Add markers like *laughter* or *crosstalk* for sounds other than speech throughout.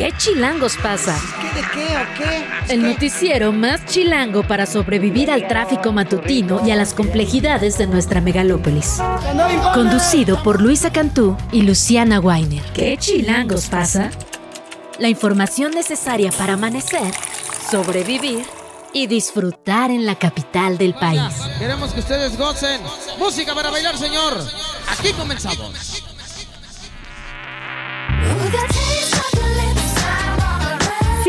¿Qué chilangos pasa? ¿Qué de qué o qué? El noticiero más chilango para sobrevivir al tráfico matutino y a las complejidades de nuestra megalópolis. Conducido por Luisa Cantú y Luciana Weiner. ¿Qué chilangos pasa? La información necesaria para amanecer, sobrevivir y disfrutar en la capital del país. Queremos que ustedes gocen. Música para bailar, señor. Aquí comenzamos.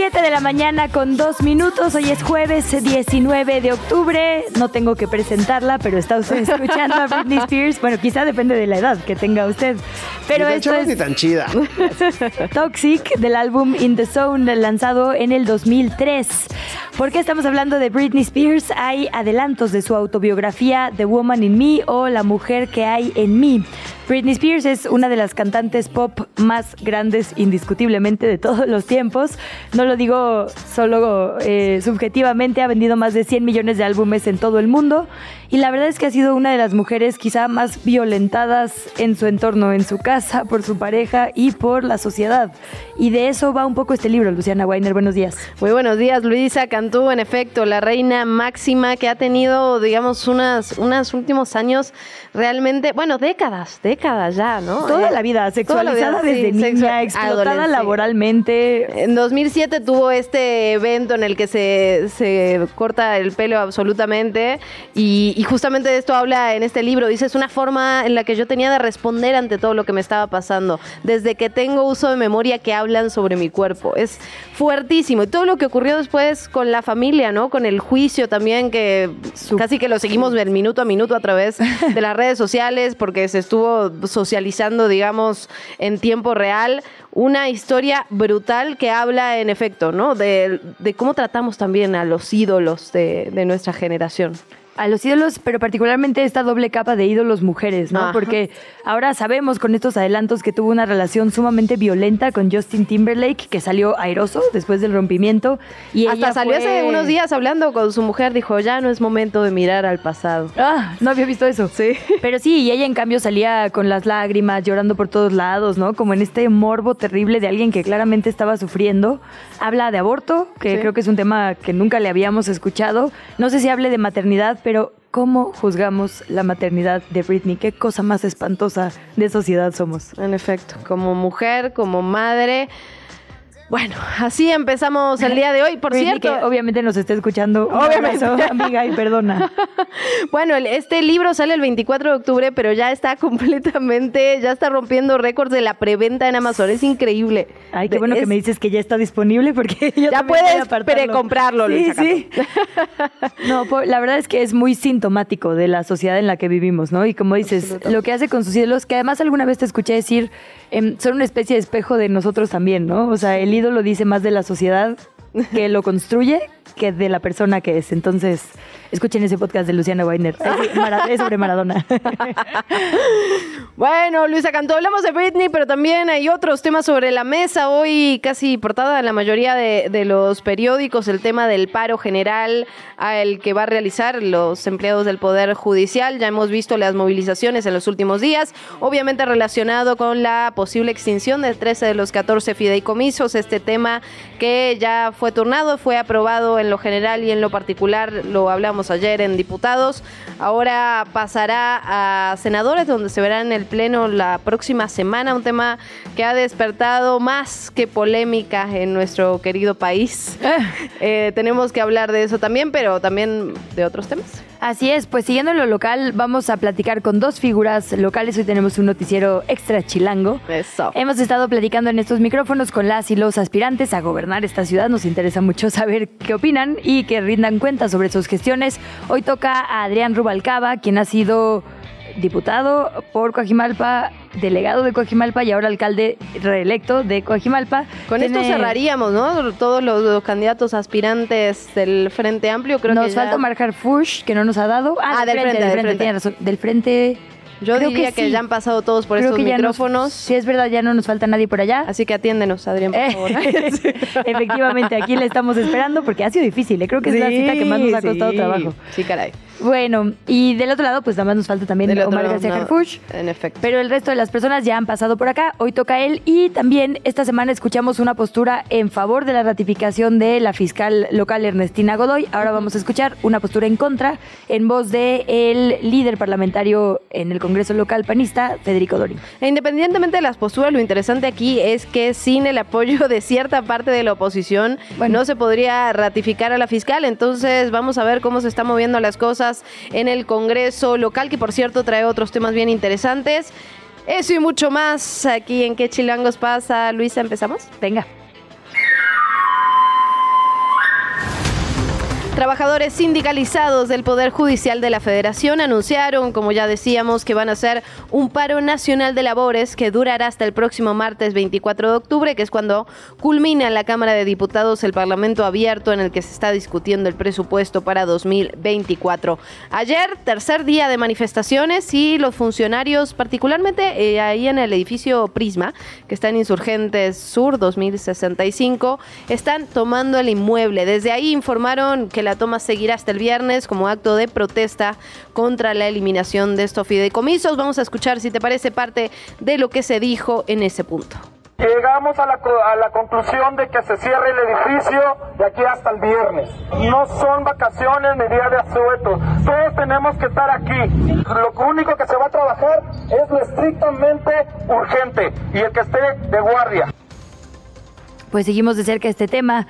7 de la mañana con dos minutos. Hoy es jueves 19 de octubre. No tengo que presentarla, pero está usted *laughs* escuchando a Britney Spears. Bueno, quizá depende de la edad que tenga usted. Pero de esto hecho, ni es tan chida. *laughs* Toxic del álbum In the Zone lanzado en el 2003. ¿Por qué estamos hablando de Britney Spears? Hay adelantos de su autobiografía The Woman in Me o La mujer que hay en mí. Britney Spears es una de las cantantes pop más grandes indiscutiblemente de todos los tiempos. No lo digo solo eh, subjetivamente, ha vendido más de 100 millones de álbumes en todo el mundo y la verdad es que ha sido una de las mujeres quizá más violentadas en su entorno, en su casa, por su pareja y por la sociedad. Y de eso va un poco este libro, Luciana Weiner. Buenos días. Muy buenos días, Luisa Cantú, en efecto, la reina máxima que ha tenido, digamos, unas, unos últimos años realmente, bueno, décadas, décadas ya, ¿no? Toda Eh, la vida, sexualizada toda la vida, desde sí, niña, sexual- explotada laboralmente. En 2007 tuvo este evento en el que se, se corta el pelo absolutamente y, y justamente de esto habla en este libro. Dice, es una forma en la que yo tenía de responder ante todo lo que me estaba pasando. Desde que tengo uso de memoria que hablan sobre mi cuerpo. Es fuertísimo. Y todo lo que ocurrió después con la familia, ¿no? Con el juicio también que casi que lo seguimos del minuto a minuto a través de las redes sociales porque se estuvo socializando, digamos, en tiempo real. Una historia brutal que habla, en efecto, ¿no? De, cómo tratamos también a los ídolos de, de nuestra generación. A los ídolos, pero particularmente esta doble capa de ídolos mujeres, ¿no? Ajá. Porque ahora sabemos con estos adelantos que tuvo una relación sumamente violenta con Justin Timberlake, que salió airoso después del rompimiento. Y Hasta salió fue- hace unos días hablando con su mujer, dijo, ya no es momento de mirar al pasado. Ah, no había visto eso. Sí. *laughs* Pero sí, y ella en cambio salía con las lágrimas, llorando por todos lados, ¿no? Como en este morbo terrible de alguien que claramente estaba sufriendo. Habla de aborto, que Sí. creo que es un tema que nunca le habíamos escuchado. No sé si hable de maternidad, pero ¿cómo juzgamos la maternidad de Britney? ¿Qué cosa más espantosa de sociedad somos? En efecto, como mujer, como madre. Bueno, así empezamos el día de hoy. Por *laughs* cierto, que obviamente nos está escuchando. Un Obviamente. abrazo, *laughs* amiga, y perdona. *laughs* Bueno, el- este libro sale el 24 de octubre, pero ya está completamente, ya está rompiendo récords de la preventa en Amazon. Es increíble. Ay, qué bueno que me dices que ya está disponible porque yo Ya puedes precomprarlo, Sí, Luisa sí. No, po- la verdad es que es muy sintomático de la sociedad en la que vivimos, ¿no? Y como dices, lo que hace con sus ídolos, que además alguna vez te escuché decir, em, son una especie de espejo de nosotros también, ¿no? O sea, el ídolo dice más de la sociedad que lo construye que de la persona que es. Entonces, escuchen ese podcast de Luciana Weiner. Es, sobre Maradona. *laughs* Bueno, Luisa Cantó, hablamos de Britney, pero también hay otros temas sobre la mesa. Hoy casi portada en la mayoría de, de los periódicos, el tema del paro general al que va a realizar los empleados del Poder Judicial. Ya hemos visto las movilizaciones en los últimos días, obviamente relacionado con la posible extinción de 13 de los 14 fideicomisos, este tema que ya fue turnado, fue aprobado en lo general y en lo particular, lo hablamos ayer en diputados, ahora pasará a senadores donde se verá en el Pleno la próxima semana, un tema que ha despertado más que polémica en nuestro querido país. *laughs* Eh, tenemos que hablar de eso también, pero también de otros temas. Así es, pues siguiendo en lo local, vamos a platicar con dos figuras locales. Hoy tenemos un noticiero extra chilango. Eso. Hemos estado platicando en estos micrófonos con las y los aspirantes a gobernar esta ciudad. Nos interesa mucho saber qué opinan y que rindan cuenta sobre sus gestiones. Hoy toca a Adrián Rubalcaba, quien ha sido diputado por Coajimalpa, delegado de Coajimalpa y ahora alcalde reelecto de Coajimalpa. Con esto cerraríamos, ¿no? Todos los, los candidatos aspirantes del Frente Amplio, creo nos que ya- falta Omar Harfush, que no nos ha dado. Ah, del frente, del frente. tiene razón. Del frente. Yo creo diría que, sí. ya han pasado todos por Creo estos que ya nos- micrófonos. sí, es verdad, ya no nos falta nadie por allá. Así que atiéndenos, Adrián, por Eh, favor. *laughs* Efectivamente, aquí le estamos esperando porque ha sido difícil. ¿eh? Creo que es la cita que más nos ha costado Sí, trabajo. Sí, caray. Bueno, y del otro lado, pues nada más nos falta también Del Omar García no, Harfuch. En efecto. Pero el resto de las personas ya han pasado por acá. Hoy toca él. Y también esta semana escuchamos una postura en favor de la ratificación de la fiscal local Ernestina Godoy. Ahora vamos a escuchar una postura en contra en voz de el líder parlamentario en el Congreso local panista, Federico Dorin. E Independientemente de las posturas, lo interesante aquí es que sin el apoyo de cierta parte de la oposición Bueno. no se podría ratificar a la fiscal. Entonces vamos a ver cómo se están moviendo las cosas en el Congreso local, que por cierto trae otros temas bien interesantes. Eso y mucho más aquí en ¿Qué Chilangos pasa? Luisa, ¿empezamos? Venga. Trabajadores sindicalizados del Poder Judicial de la Federación anunciaron, como ya decíamos, que van a hacer un paro nacional de labores que durará hasta el próximo martes 24 de octubre, que es cuando culmina en la Cámara de Diputados el Parlamento abierto en el que se está discutiendo el presupuesto para 2024. Ayer, tercer día de manifestaciones y los funcionarios, particularmente eh, ahí en el edificio Prisma, que está en Insurgentes Sur 2065, están tomando el inmueble. Desde ahí informaron que la toma seguirá hasta el viernes como acto de protesta contra la eliminación de estos fideicomisos. Vamos a escuchar, si te parece, parte de lo que se dijo en ese punto. Llegamos la, a la conclusión de que se cierre el edificio de aquí hasta el viernes. No son vacaciones ni día de asueto. Todos tenemos que estar aquí. Lo único que se va a trabajar es lo estrictamente urgente y el que esté de guardia. Pues seguimos de cerca este tema.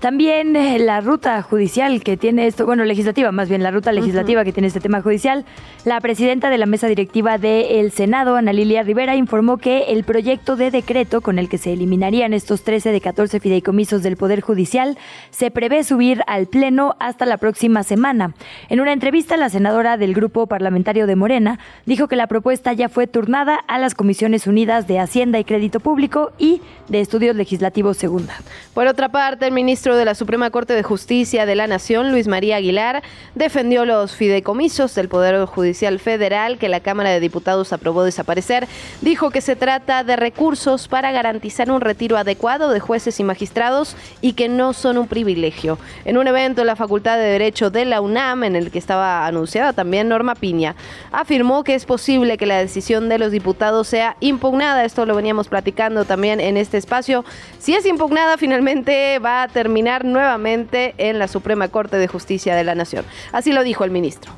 También eh, la ruta judicial que tiene esto, bueno, legislativa, más bien la ruta legislativa que tiene este tema judicial. La presidenta de la mesa directiva del Senado, Ana Lilia Rivera, informó que el proyecto de decreto con el que se eliminarían estos 13 de 14 fideicomisos del Poder Judicial se prevé subir al Pleno hasta la próxima semana. En una entrevista, la senadora del Grupo Parlamentario de Morena dijo que la propuesta ya fue turnada a las Comisiones Unidas de Hacienda y Crédito Público y de Estudios Legislativos Segunda. Por otra parte, el ministro de la Suprema Corte de Justicia de la Nación, Luis María Aguilar, defendió los fideicomisos del Poder Judicial Federal que la Cámara de Diputados aprobó desaparecer. Dijo que se trata de recursos para garantizar un retiro adecuado de jueces y magistrados y que no son un privilegio. En un evento en la Facultad de Derecho de la UNAM, en el que estaba anunciada también Norma Piña, afirmó que es posible que la decisión de los diputados sea impugnada. Esto lo veníamos platicando también en este espacio. Si es impugnada, finalmente va a terminar nuevamente en la Suprema Corte de Justicia de la Nación. Así lo dijo el ministro.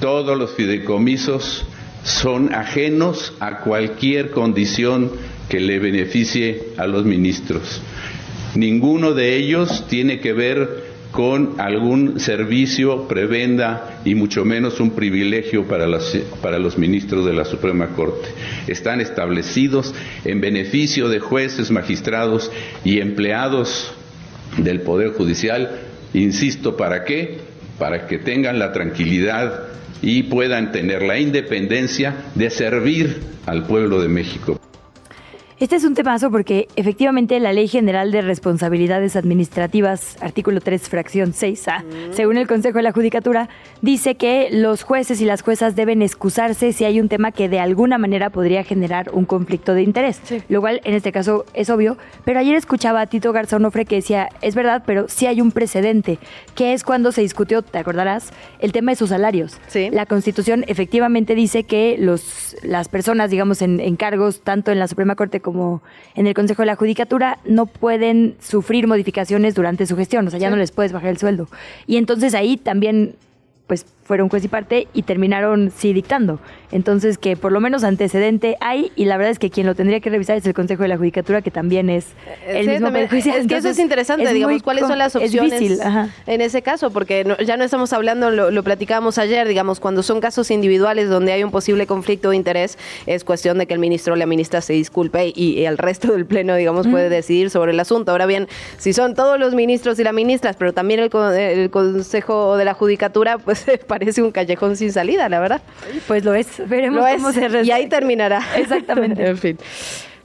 Todos los fideicomisos son ajenos a cualquier condición que le beneficie a los ministros. Ninguno de ellos tiene que ver con algún servicio, prebenda y mucho menos un privilegio para los, para los ministros de la Suprema Corte. Están establecidos en beneficio de jueces, magistrados y empleados del Poder Judicial. Insisto, ¿para qué? Para que tengan la tranquilidad y puedan tener la independencia de servir al pueblo de México. Este es un temazo porque efectivamente la Ley General de Responsabilidades Administrativas, artículo 3, fracción 6A, según el Consejo de la Judicatura, dice que los jueces y las juezas deben excusarse si hay un tema que de alguna manera podría generar un conflicto de interés, lo cual en este caso es obvio, pero ayer escuchaba a Tito Garzón Ofre que decía, es verdad, pero sí hay un precedente, que es cuando se discutió, te acordarás, el tema de sus salarios. Sí. La Constitución efectivamente dice que los, las personas, digamos, en, en cargos tanto en la Suprema Corte como en el Consejo de la Judicatura no pueden sufrir modificaciones durante su gestión, o sea, ya no les puedes bajar el sueldo. Y entonces ahí también pues fueron juez y parte y terminaron sí dictando. Entonces que por lo menos antecedente hay y la verdad es que quien lo tendría que revisar es el Consejo de la Judicatura que también es el Sí, mismo también. Es que eso es Entonces, interesante, es digamos, cuáles son las es opciones difícil, en ese caso, porque no- ya no estamos hablando, lo, lo platicábamos ayer, digamos, cuando son casos individuales donde hay un posible conflicto de interés, es cuestión de que el ministro o la ministra se disculpe y, y el resto del pleno, digamos, puede decidir sobre el asunto. Ahora bien, si son todos los ministros y las ministras, pero también el, el Consejo de la Judicatura, pues *laughs* parece un callejón sin salida, la verdad. Pues lo es, veremos Lo cómo es, se y ahí resuelve. terminará. *laughs* Exactamente. en fin.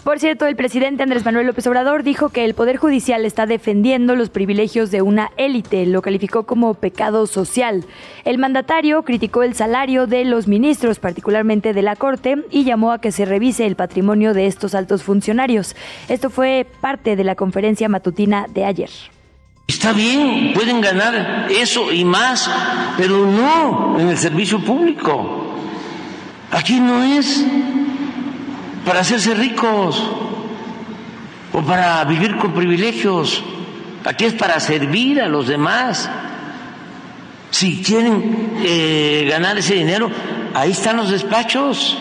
Por cierto, el presidente Andrés Manuel López Obrador dijo que el Poder Judicial está defendiendo los privilegios de una élite, lo calificó como pecado social. El mandatario criticó el salario de los ministros, particularmente de la Corte, y llamó a que se revise el patrimonio de estos altos funcionarios. Esto fue parte de la conferencia matutina de ayer. Está bien, pueden ganar eso y más, pero no en el servicio público. Aquí no es para hacerse ricos o para vivir con privilegios. Aquí es para servir a los demás. Si quieren eh, ganar ese dinero, ahí están los despachos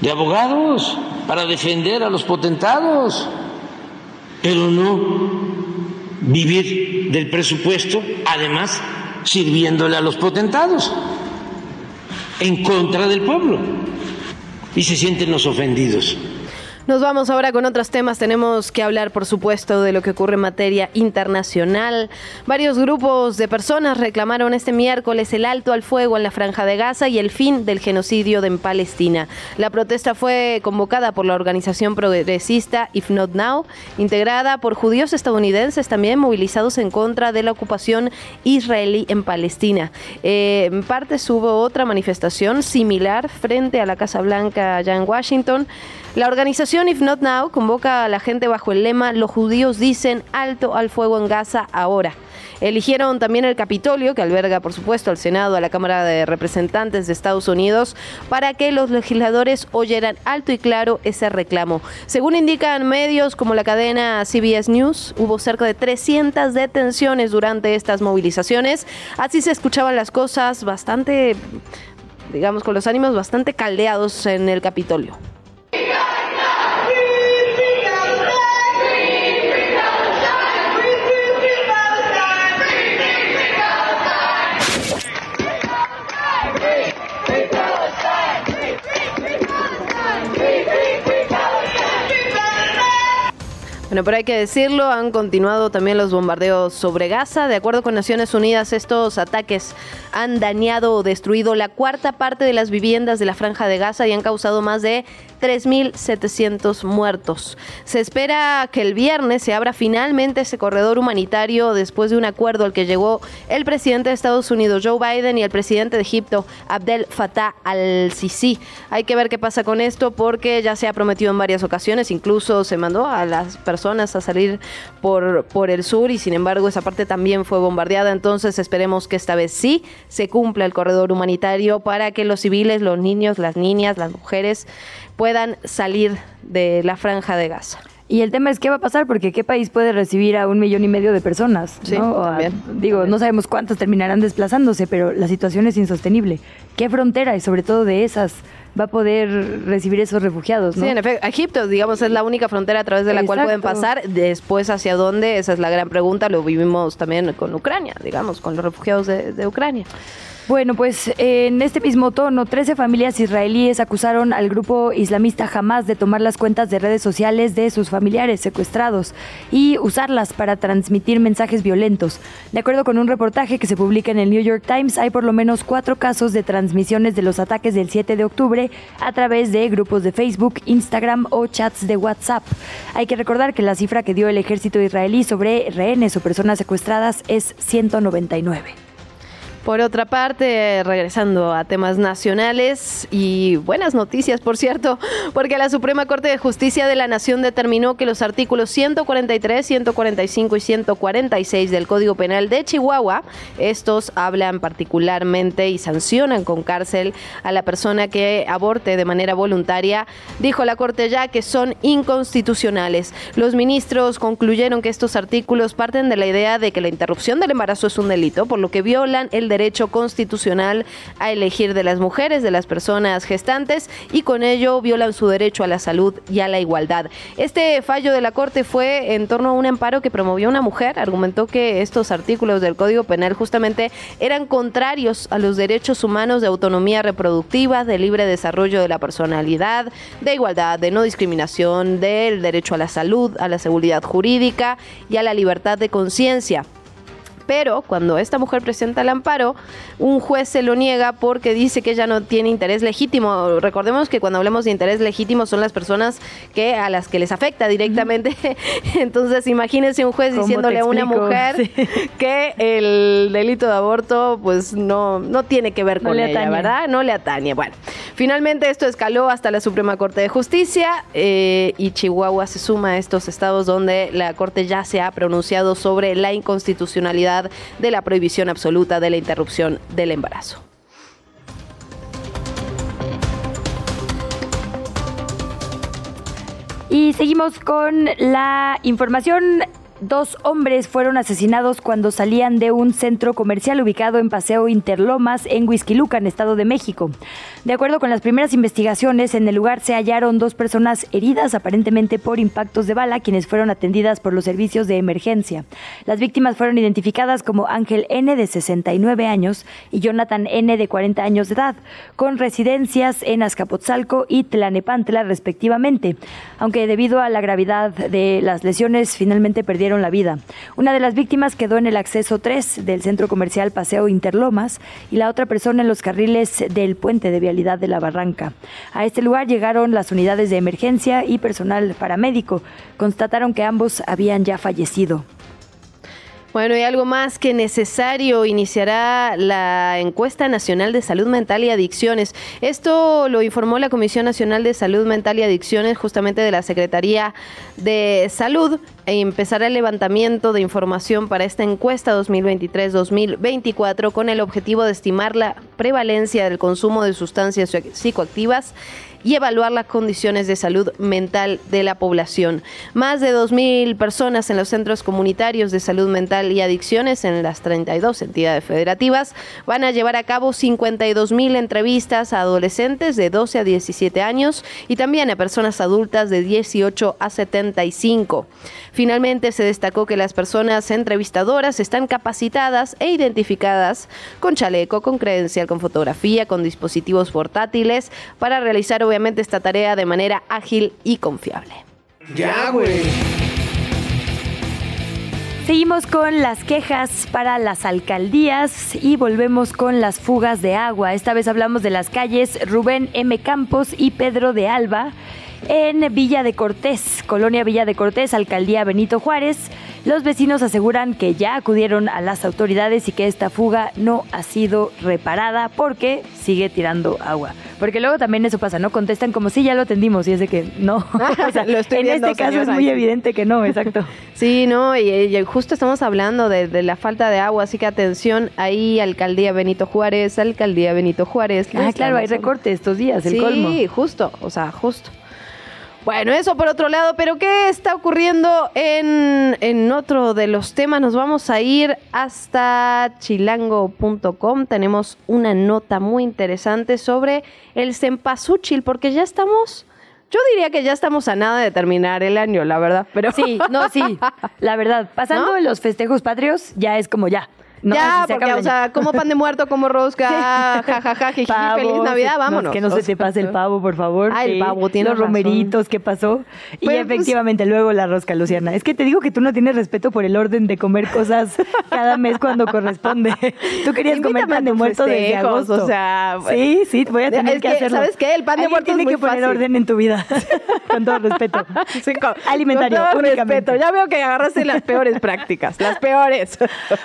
de abogados para defender a los potentados, pero no vivir del presupuesto, además sirviéndole a los potentados en contra del pueblo y se sienten los ofendidos. Nos vamos ahora con otros temas. Tenemos que hablar, por supuesto, de lo que ocurre en materia internacional. Varios grupos de personas reclamaron este miércoles el alto al fuego en la franja de Gaza y el fin del genocidio en Palestina. La protesta fue convocada por la organización progresista If Not Now, integrada por judíos estadounidenses también movilizados en contra de la ocupación israelí en Palestina. Eh, en parte hubo otra manifestación similar frente a la Casa Blanca allá en Washington. La organización If Not Now convoca a la gente bajo el lema Los judíos dicen alto al fuego en Gaza ahora. Eligieron también el Capitolio, que alberga, por supuesto, al Senado, a la Cámara de Representantes de Estados Unidos, para que los legisladores oyeran alto y claro ese reclamo. Según indican medios como la cadena CBS News, hubo cerca de 300 detenciones durante estas movilizaciones. Así se escuchaban las cosas bastante, digamos, con los ánimos bastante caldeados en el Capitolio. Bueno, pero hay que decirlo, han continuado también los bombardeos sobre Gaza. De acuerdo con Naciones Unidas, estos ataques han dañado o destruido la cuarta parte de las viviendas de la franja de Gaza y han causado más de 3.700 muertos. Se espera que el viernes se abra finalmente ese corredor humanitario después de un acuerdo al que llegó el presidente de Estados Unidos, Joe Biden, y el presidente de Egipto, Abdel Fattah al-Sisi. Hay que ver qué pasa con esto porque ya se ha prometido en varias ocasiones, incluso se mandó a las personas a salir por, por el sur y sin embargo esa parte también fue bombardeada. Entonces esperemos que esta vez sí se cumpla el corredor humanitario para que los civiles, los niños, las niñas, las mujeres puedan salir de la franja de Gaza. Y el tema es qué va a pasar, porque qué país puede recibir a un millón y medio de personas. Sí, digo, no sabemos cuántos terminarán desplazándose, pero la situación es insostenible. ¿Qué frontera y sobre todo de esas va a poder recibir esos refugiados? Sí, en efecto. Egipto, digamos, es la única frontera a través de la cual pueden pasar. Después, ¿hacia dónde? Esa es la gran pregunta. Lo vivimos también con Ucrania, digamos, con los refugiados de, de Ucrania. Bueno, pues en este mismo tono, 13 familias israelíes acusaron al grupo islamista Hamas de tomar las cuentas de redes sociales de sus familiares secuestrados y usarlas para transmitir mensajes violentos. De acuerdo con un reportaje que se publica en el New York Times, hay por lo menos cuatro casos de transmisiones de los ataques del 7 de octubre a través de grupos de Facebook, Instagram o chats de WhatsApp. Hay que recordar que la cifra que dio el ejército israelí sobre rehenes o personas secuestradas es 199. Por otra parte, regresando a temas nacionales y buenas noticias, por cierto, porque la Suprema Corte de Justicia de la Nación determinó que los artículos 143, 145 y 146 del Código Penal de Chihuahua, estos hablan particularmente y sancionan con cárcel a la persona que aborte de manera voluntaria, dijo la Corte ya que son inconstitucionales. Los ministros concluyeron que estos artículos parten de la idea de que la interrupción del embarazo es un delito, por lo que violan el derecho constitucional a elegir de las mujeres, de las personas gestantes y con ello violan su derecho a la salud y a la igualdad. Este fallo de la Corte fue en torno a un amparo que promovió una mujer. Argumentó que estos artículos del Código Penal justamente eran contrarios a los derechos humanos de autonomía reproductiva, de libre desarrollo de la personalidad, de igualdad, de no discriminación, del derecho a la salud, a la seguridad jurídica y a la libertad de conciencia pero cuando esta mujer presenta el amparo, un juez se lo niega porque dice que ella no tiene interés legítimo. Recordemos que cuando hablamos de interés legítimo son las personas que a las que les afecta directamente. *laughs* Entonces, imagínense un juez diciéndole a una mujer *laughs* que el delito de aborto pues no, no tiene que ver con ella, ¿verdad? No le atañe. Bueno, finalmente esto escaló hasta la Suprema Corte de Justicia eh, y Chihuahua se suma a estos estados donde la Corte ya se ha pronunciado sobre la inconstitucionalidad de la prohibición absoluta de la interrupción del embarazo. Y seguimos con la información Dos hombres fueron asesinados cuando salían de un centro comercial ubicado en Paseo Interlomas, en Huizquilucan, Estado de México. De acuerdo con las primeras investigaciones, en el lugar se hallaron dos personas heridas, aparentemente por impactos de bala, quienes fueron atendidas por los servicios de emergencia. Las víctimas fueron identificadas como Ángel N., de 69 años, y Jonathan N., de 40 años de edad, con residencias en Azcapotzalco y Tlanepantla, respectivamente. Aunque debido a la gravedad de las lesiones, finalmente perdieron la vida. Una de las víctimas quedó en el acceso 3 del centro comercial Paseo Interlomas y la otra persona en los carriles del puente de vialidad de la Barranca. A este lugar llegaron las unidades de emergencia y personal paramédico. Constataron que ambos habían ya fallecido. Bueno, y algo más que necesario, iniciará la encuesta nacional de salud mental y adicciones. Esto lo informó la Comisión Nacional de Salud Mental y Adicciones justamente de la Secretaría de Salud e empezará el levantamiento de información para esta encuesta 2023-2024 con el objetivo de estimar la prevalencia del consumo de sustancias psicoactivas y evaluar las condiciones de salud mental de la población. Más de 2.000 personas en los centros comunitarios de salud mental y adicciones en las 32 entidades federativas van a llevar a cabo 52.000 entrevistas a adolescentes de 12 a 17 años y también a personas adultas de 18 a 75. Finalmente se destacó que las personas entrevistadoras están capacitadas e identificadas con chaleco, con credencial, con fotografía, con dispositivos portátiles para realizar obviamente esta tarea de manera ágil y confiable. Ya, güey. Seguimos con las quejas para las alcaldías y volvemos con las fugas de agua. Esta vez hablamos de las calles Rubén M. Campos y Pedro de Alba en Villa de Cortés, Colonia Villa de Cortés, Alcaldía Benito Juárez. Los vecinos aseguran que ya acudieron a las autoridades y que esta fuga no ha sido reparada porque sigue tirando agua. Porque luego también eso pasa, ¿no? Contestan como si ya lo atendimos y es de que no. *laughs* lo estoy en viendo, este caso es muy evidente que no, exacto. *laughs* Sí, no, y, y justo estamos hablando de, de la falta de agua, así que atención ahí, Alcaldía Benito Juárez, Alcaldía Benito Juárez. Ah, claro, hay recorte estos días, el sí, colmo. justo, o sea, justo. Bueno, eso por otro lado, pero ¿qué está ocurriendo en, en otro de los temas? Nos vamos a ir hasta chilango.com. Tenemos una nota muy interesante sobre el cempasúchil, porque ya estamos, yo diría que ya estamos a nada de terminar el año, la verdad, pero Sí, no, sí, *laughs* la verdad. Pasando ¿No? los festejos patrios, ya es como ya. No, ya, se porque, o sea, como pan de muerto, como rosca, *laughs* jajaja, Pavo, feliz Navidad, no, vámonos. que no se te pase el pavo, por favor. Ah, el pavo, tienes Los razón. romeritos, ¿qué pasó? Y Pues, pues- efectivamente, luego la rosca, Luciana. Es que te digo que tú no tienes respeto por el orden de comer cosas cada mes cuando corresponde. *laughs* Tú querías comer pan de muerto desde agosto. o sea, sí, sí, voy a tener es que, que, hacerlo. ¿sabes qué? El pan de muerto es tiene muy que poner fácil. orden en tu vida, *laughs* con todo respeto. Sí, con- Alimentario, con todo únicamente. respeto. Ya veo que agarraste las peores prácticas, las peores.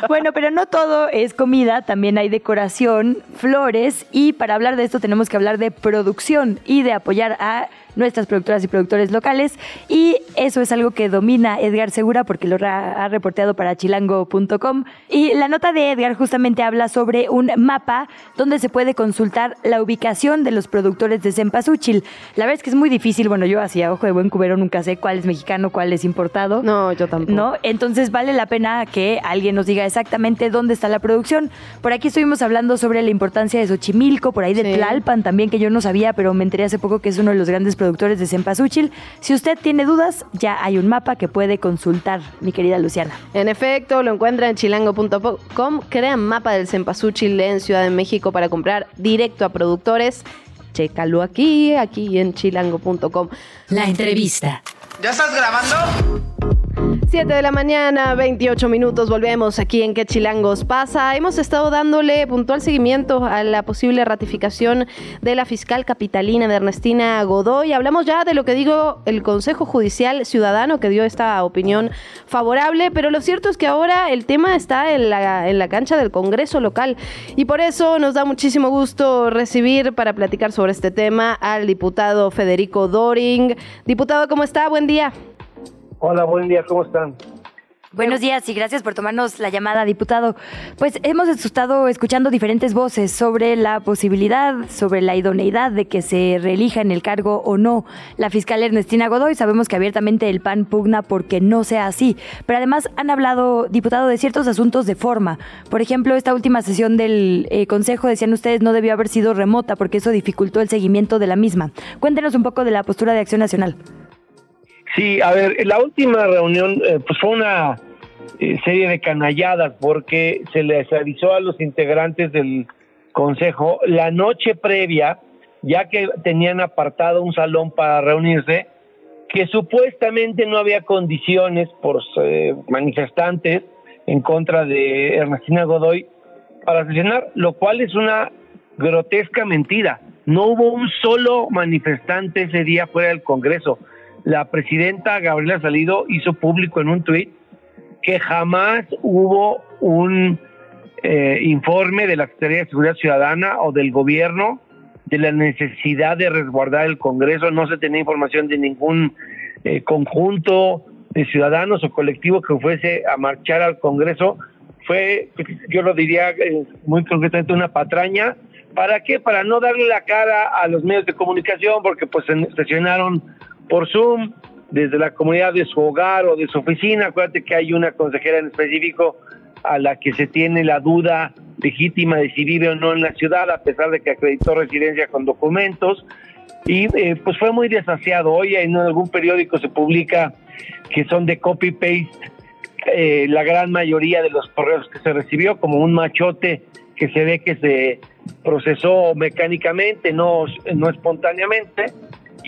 Bueno, pero no todo es comida, también hay decoración, flores y para hablar de esto tenemos que hablar de producción y de apoyar a nuestras productoras y productores locales y eso es algo que domina Edgar Segura porque lo ha reporteado para chilango.com y la nota de Edgar justamente habla sobre un mapa donde se puede consultar la ubicación de los productores de cempasúchil. La verdad es que es muy difícil, bueno, yo así a ojo de buen cubero nunca sé cuál es mexicano, cuál es importado. No, yo tampoco. ¿No? Entonces vale la pena que alguien nos diga exactamente dónde está la producción. Por aquí estuvimos hablando sobre la importancia de Xochimilco, por ahí de Sí. Tlalpan también, que yo no sabía, pero me enteré hace poco que es uno de los grandes productores de cempasúchil. Si usted tiene dudas, ya hay un mapa que puede consultar, mi querida Luciana. En efecto, lo encuentra en chilango.com. Crean mapa del cempasúchil en Ciudad de México para comprar directo a productores. Chécalo aquí, aquí en chilango.com. La entrevista. ¿Ya estás grabando? 7 de la mañana, 28 minutos, volvemos aquí en Que Chilangos pasa. Hemos estado dándole puntual seguimiento a la posible ratificación de la fiscal capitalina de Ernestina Godoy. Hablamos ya de lo que digo el Consejo Judicial Ciudadano que dio esta opinión favorable, pero lo cierto es que ahora el tema está en la, en la cancha del Congreso local y por eso nos da muchísimo gusto recibir para platicar sobre este tema al diputado Federico Doring. Diputado, ¿cómo está? Buen día. Hola, buen día, ¿cómo están? Buenos días y gracias por tomarnos la llamada, diputado. Pues hemos estado escuchando diferentes voces sobre la posibilidad, sobre la idoneidad de que se reelija en el cargo o no la fiscal Ernestina Godoy. Sabemos que abiertamente el PAN pugna porque no sea así, pero además han hablado, diputado, de ciertos asuntos de forma. Por ejemplo, esta última sesión del eh, Consejo, decían ustedes, no debió haber sido remota porque eso dificultó el seguimiento de la misma. Cuéntenos un poco de la postura de Acción Nacional. Sí, a ver, la última reunión eh, pues fue una eh, serie de canalladas porque se les avisó a los integrantes del consejo la noche previa, ya que tenían apartado un salón para reunirse, que supuestamente no había condiciones por eh, manifestantes en contra de Ernestina Godoy para sesionar, lo cual es una grotesca mentira. No hubo un solo manifestante ese día fuera del Congreso la presidenta Gabriela Salido hizo público en un tuit que jamás hubo un eh, informe de la Secretaría de Seguridad Ciudadana o del gobierno de la necesidad de resguardar el Congreso, no se tenía información de ningún eh, conjunto de ciudadanos o colectivo que fuese a marchar al Congreso, fue, yo lo diría eh, muy concretamente, una patraña. ¿Para qué? Para no darle la cara a los medios de comunicación, porque pues sesionaron por Zoom, desde la comunidad de su hogar o de su oficina. Acuérdate que hay una consejera en específico a la que se tiene la duda legítima de si vive o no en la ciudad, a pesar de que acreditó residencia con documentos. Y eh, pues fue muy desasiado. Hoy en algún periódico se publica que son de copy-paste eh, la gran mayoría de los correos que se recibió, como un machote que se ve que se procesó mecánicamente, no, no espontáneamente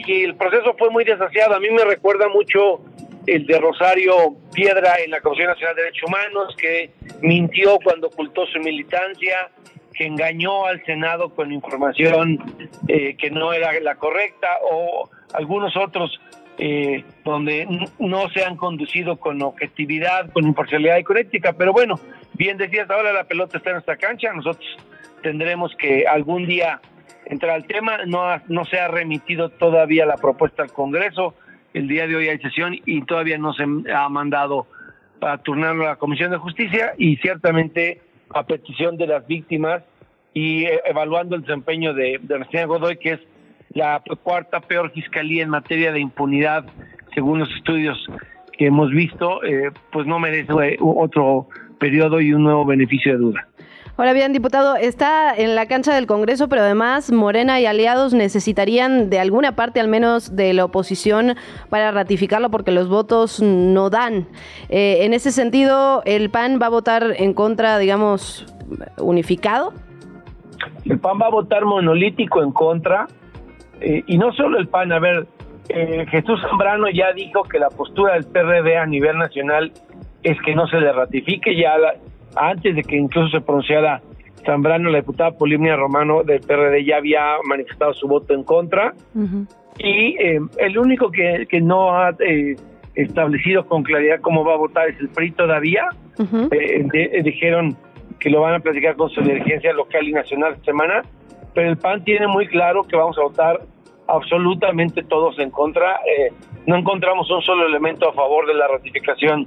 y el proceso fue muy desasiado. A mí me recuerda mucho el de Rosario Piedra en la Comisión Nacional de Derechos Humanos, que mintió cuando ocultó su militancia, que engañó al Senado con información eh, que no era la correcta, o algunos otros eh, donde no se han conducido con objetividad, con imparcialidad y con ética. Pero bueno, bien decías, ahora la pelota está en nuestra cancha, nosotros tendremos que algún día entrar al tema. No, no se ha remitido todavía la propuesta al Congreso. El día de hoy hay sesión y todavía no se ha mandado para turnarlo a la Comisión de Justicia y ciertamente a petición de las víctimas y eh, evaluando el desempeño de, de Godoy, que es la cuarta peor fiscalía en materia de impunidad, según los estudios que hemos visto, eh, pues no merece otro periodo y un nuevo beneficio de duda. Ahora bien, diputado, está en la cancha del Congreso, pero además Morena y aliados necesitarían de alguna parte, al menos de la oposición, para ratificarlo porque los votos no dan. Eh, en ese sentido, ¿el PAN va a votar en contra, digamos, unificado? El PAN va a votar monolítico en contra. Eh, y no solo el PAN, a ver, eh, Jesús Zambrano ya dijo que la postura del PRD a nivel nacional es que no se le ratifique, ya la, antes de que incluso se pronunciara Zambrano, la diputada Polimnia Romano del PRD ya había manifestado su voto en contra. Y eh, el único que, que no ha eh, establecido con claridad cómo va a votar es el PRI todavía. Eh, dijeron que lo van a platicar con su dirigencia local y nacional esta semana, pero el PAN tiene muy claro que vamos a votar absolutamente todos en contra. no encontramos un solo elemento a favor de la ratificación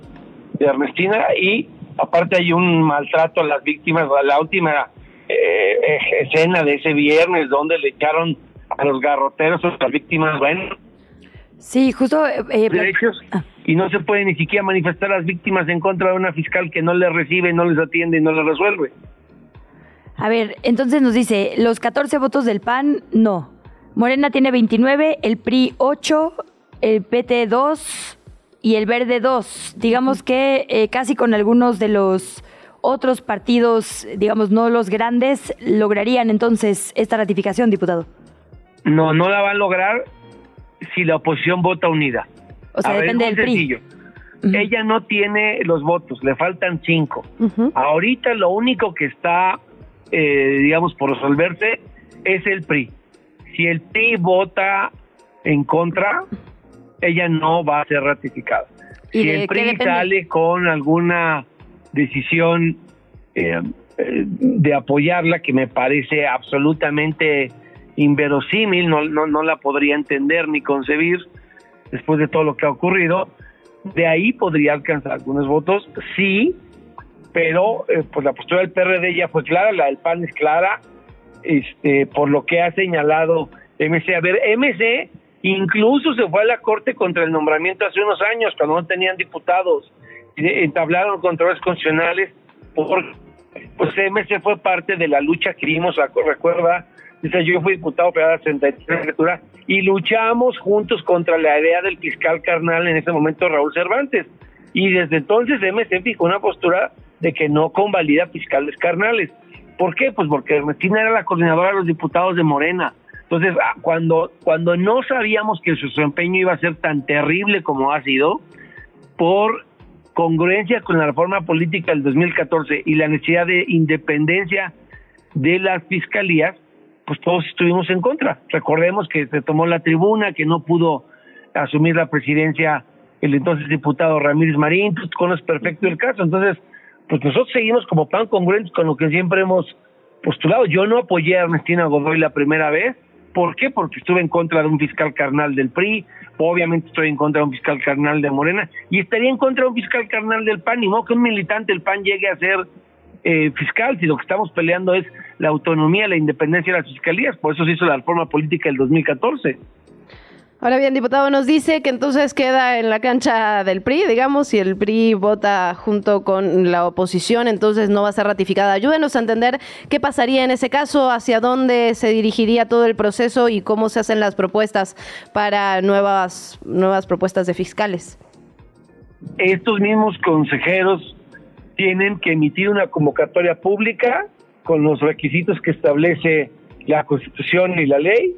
de Ernestina y aparte hay un maltrato a las víctimas, la última eh, escena de ese viernes donde le echaron a los garroteros a las víctimas, bueno. Sí, justo... Eh, eh, derechos ah. y no se puede ni siquiera manifestar a las víctimas en contra de una fiscal que no les recibe, no les atiende y no les resuelve. A ver, entonces nos dice, los 14 votos del PAN, no. Morena tiene 29, el PRI 8, el PT 2, y el Verde 2. Digamos que eh, casi con algunos de los otros partidos, digamos, no los grandes, lograrían entonces esta ratificación, diputado. No, no la va a lograr si la oposición vota unida. O sea, depende del PRI. ella no tiene los votos, le faltan cinco. Ahorita lo único que está, eh, digamos, por resolverse es el PRI. Si el PRI vota en contra, ella no va a ser ratificada. Si el PRI sale con alguna decisión eh, eh, de apoyarla, que me parece absolutamente inverosímil, no, no, no la podría entender ni concebir después de todo lo que ha ocurrido, de ahí podría alcanzar algunos votos, sí, pero eh, pues la postura del PRD ya fue clara, la del PAN es clara, este, por lo que ha señalado MC. A ver, MC incluso se fue a la Corte contra el nombramiento hace unos años, cuando no tenían diputados, entablaron controles constitucionales, porque pues MC fue parte de la lucha que vimos, recuerda, dice yo fui diputado para la 63 y luchamos juntos contra la idea del fiscal carnal en ese momento Raúl Cervantes. Y desde entonces MC fijó una postura de que no convalida fiscales carnales. ¿Por qué? Pues porque Ernestina era la coordinadora de los diputados de Morena. Entonces, ah, cuando, cuando no sabíamos que su desempeño iba a ser tan terrible como ha sido, por congruencia con la reforma política del 2014 y la necesidad de independencia de las fiscalías, pues todos estuvimos en contra. Recordemos que se tomó la tribuna, que no pudo asumir la presidencia el entonces diputado Ramírez Marín, tú conoces perfecto el caso. Entonces, pues nosotros seguimos como pan congruentes con lo que siempre hemos postulado. Yo no apoyé a Ernestina Godoy la primera vez. ¿Por qué? Porque estuve en contra de un fiscal carnal del PRI, obviamente estoy en contra de un fiscal carnal de Morena, y estaría en contra de un fiscal carnal del PAN, y no que un militante del PAN llegue a ser eh, fiscal, si lo que estamos peleando es la autonomía, la independencia de las fiscalías, por eso se hizo la reforma política del 2014. Ahora bien, diputado, nos dice que entonces queda en la cancha del PRI, digamos, si el PRI vota junto con la oposición, entonces no va a ser ratificada. Ayúdenos a entender qué pasaría en ese caso, hacia dónde se dirigiría todo el proceso y cómo se hacen las propuestas para nuevas, nuevas propuestas de fiscales. Estos mismos consejeros tienen que emitir una convocatoria pública con los requisitos que establece la Constitución y la ley.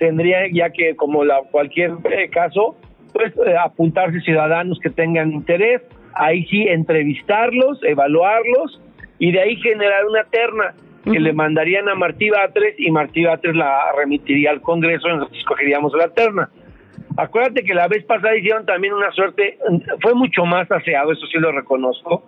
Tendría ya que, como la, cualquier caso, pues eh, apuntarse ciudadanos que tengan interés, ahí sí entrevistarlos, evaluarlos y de ahí generar una terna que le mandarían a Martí Batres y Martí Batres la remitiría al Congreso y nosotros escogeríamos la terna. Acuérdate que la vez pasada hicieron también una suerte, fue mucho más aseado, eso sí lo reconozco,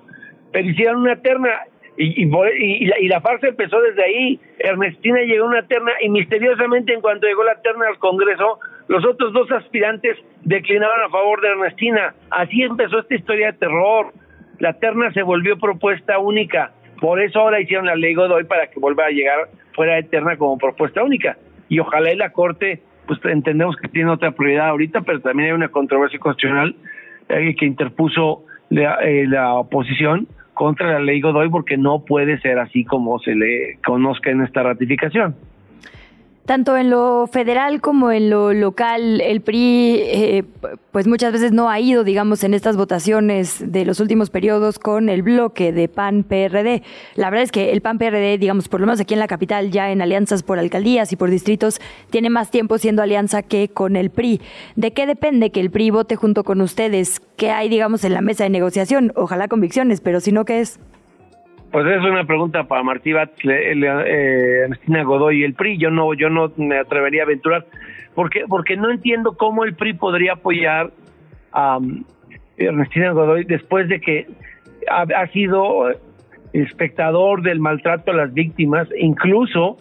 pero hicieron una terna y, y, la, farsa empezó desde ahí. Ernestina llegó a una terna y misteriosamente en cuanto llegó la terna al Congreso, los otros dos aspirantes declinaron a favor de Ernestina. Así empezó esta historia de terror. La terna se volvió propuesta única. Por eso ahora hicieron la ley Godoy para que vuelva a llegar fuera de terna como propuesta única. Y ojalá y la Corte, pues entendemos que tiene otra prioridad ahorita, pero también hay una controversia constitucional eh, que interpuso la, eh, la oposición contra la ley Godoy porque no puede ser así como se le conozca en esta ratificación. Tanto en lo federal como en lo local, el PRI, eh, pues muchas veces no ha ido, digamos, en estas votaciones de los últimos periodos con el bloque de PAN-PRD. La verdad es que el PAN-PRD, digamos, por lo menos aquí en la capital, ya en alianzas por alcaldías y por distritos, tiene más tiempo siendo alianza que con el PRI. ¿De qué depende que el PRI vote junto con ustedes? ¿Qué hay, digamos, en la mesa de negociación? Ojalá convicciones, pero si no, ¿qué es? Pues es una pregunta para Martí eh, Ernestina Godoy y el PRI. Yo no, yo no me atrevería a aventurar, porque, porque no entiendo cómo el PRI podría apoyar a um, Ernestina Godoy después de que ha, sido espectador del maltrato a las víctimas, incluso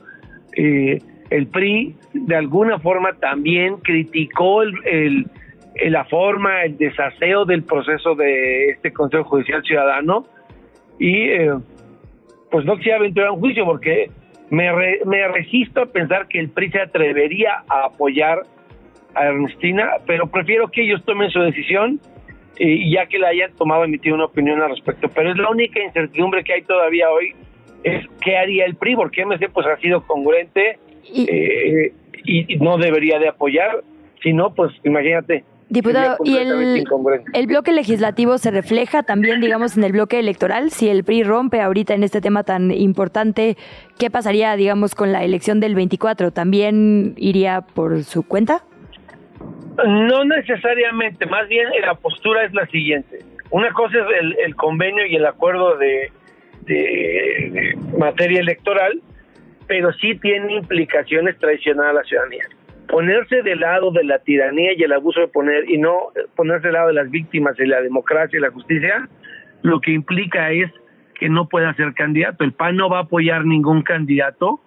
eh, el PRI de alguna forma también criticó el, la forma, el desaseo del proceso de este Consejo Judicial Ciudadano y eh, pues no quisiera aventurar un juicio porque me, me resisto a pensar que el PRI se atrevería a apoyar a Ernestina, pero prefiero que ellos tomen su decisión y ya que la hayan tomado emitir una opinión al respecto. Pero es la única incertidumbre que hay todavía hoy, es qué haría el PRI, porque MC pues ha sido congruente y, eh, y no debería de apoyar, si no, pues imagínate, Diputado, ¿y el, el, bloque legislativo se refleja también, digamos, en el bloque electoral? Si el PRI rompe ahorita en este tema tan importante, ¿qué pasaría, digamos, con la elección del 24? ¿También iría por su cuenta? No necesariamente, más bien la postura es la siguiente. Una cosa es el, convenio y el acuerdo de, de, materia electoral, pero sí tiene implicaciones traicionar a la ciudadanía. Ponerse del lado de la tiranía y el abuso de poner y no ponerse del lado de las víctimas y la democracia y la justicia, lo que implica es que no pueda ser candidato. El PAN no va a apoyar ningún candidato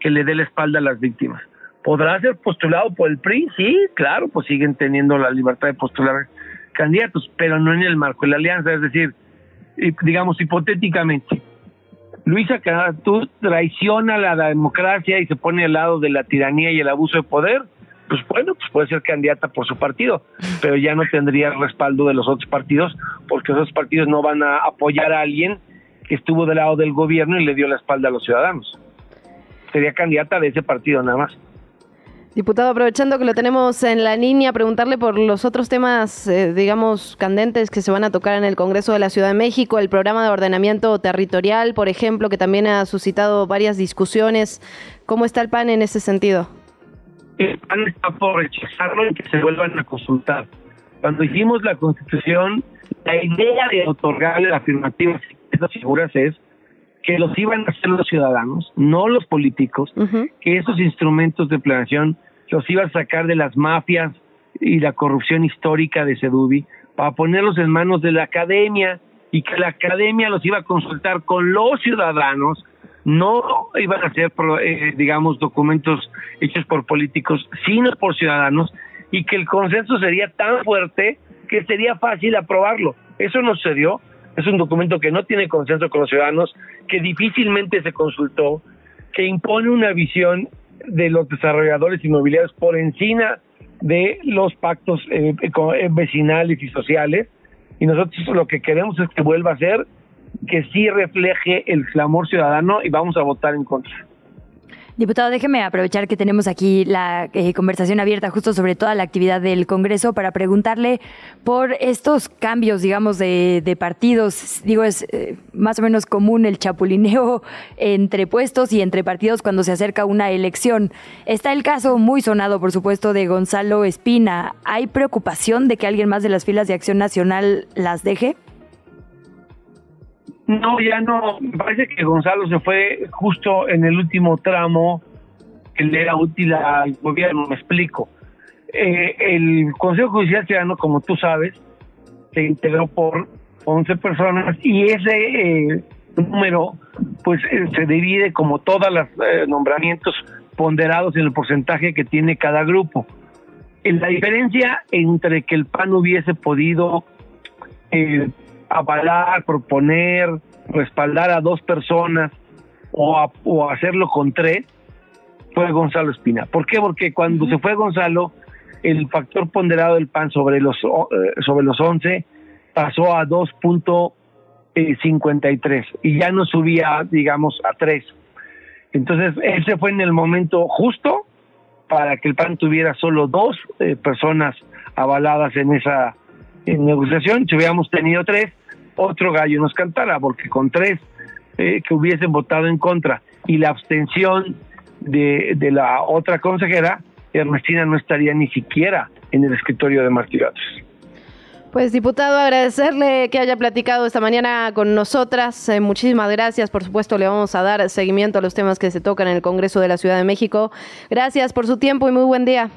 que le dé la espalda a las víctimas. ¿Podrá ser postulado por el PRI? Sí, claro, pues siguen teniendo la libertad de postular candidatos, pero no en el marco de la alianza. Es decir, digamos hipotéticamente, Luisa tú traiciona la democracia y se pone al lado de la tiranía y el abuso de poder, pues bueno, pues puede ser candidata por su partido, pero ya no tendría el respaldo de los otros partidos, porque esos partidos no van a apoyar a alguien que estuvo del lado del gobierno y le dio la espalda a los ciudadanos. Sería candidata de ese partido nada más. Diputado, aprovechando que lo tenemos en la línea, preguntarle por los otros temas, eh, digamos, candentes que se van a tocar en el Congreso de la Ciudad de México, el programa de ordenamiento territorial, por ejemplo, que también ha suscitado varias discusiones. ¿Cómo está el PAN en ese sentido? El PAN está por rechazarlo y que se vuelvan a consultar. Cuando hicimos la Constitución, la idea de otorgarle la afirmativa a estas figuras es que los iban a hacer los ciudadanos, no los políticos, que esos instrumentos de planeación los iba a sacar de las mafias y la corrupción histórica de Sedubi para ponerlos en manos de la academia y que la academia los iba a consultar con los ciudadanos, no iban a ser, eh, digamos, documentos hechos por políticos, sino por ciudadanos, y que el consenso sería tan fuerte que sería fácil aprobarlo. Eso no sucedió, es un documento que no tiene consenso con los ciudadanos, que difícilmente se consultó, que impone una visión de los desarrolladores inmobiliarios por encima de los pactos eh, eh, vecinales y sociales. Y nosotros lo que queremos es que vuelva a ser que sí refleje el clamor ciudadano y vamos a votar en contra. Diputado, déjeme aprovechar que tenemos aquí la eh, conversación abierta justo sobre toda la actividad del Congreso para preguntarle por estos cambios, digamos, de, partidos. Digo, es eh, más o menos común el chapulineo *laughs* entre puestos y entre partidos cuando se acerca una elección. Está el caso muy sonado, por supuesto, de Gonzalo Espina. ¿Hay preocupación de que alguien más de las filas de Acción Nacional las deje? No, ya no. Parece que Gonzalo se fue justo en el último tramo que le era útil al gobierno, me explico. Eh, el Consejo Judicial Ciudadano, como tú sabes, se integró por 11 personas y ese eh, número pues eh, se divide como todos los nombramientos ponderados en el porcentaje que tiene cada grupo. la diferencia entre que el PAN hubiese podido avalar, proponer, respaldar a dos personas o, o hacerlo con tres, fue Gonzalo Espina. ¿Por qué? Porque cuando se fue Gonzalo, el factor ponderado del PAN sobre los, eh, sobre los 11 pasó a 2.53 y ya no subía, digamos, a 3. Entonces, ese fue en el momento justo para que el PAN tuviera solo dos eh, personas avaladas en esa negociación. Si hubiéramos tenido tres, otro gallo nos cantara, porque con tres eh, que hubiesen votado en contra y la abstención de, de la otra consejera, Ernestina no estaría ni siquiera en el escritorio de martiratos. Pues diputado, agradecerle que haya platicado esta mañana con nosotras. Eh, muchísimas gracias. Por supuesto, le vamos a dar seguimiento a los temas que se tocan en el Congreso de la Ciudad de México. Gracias por su tiempo y muy buen día.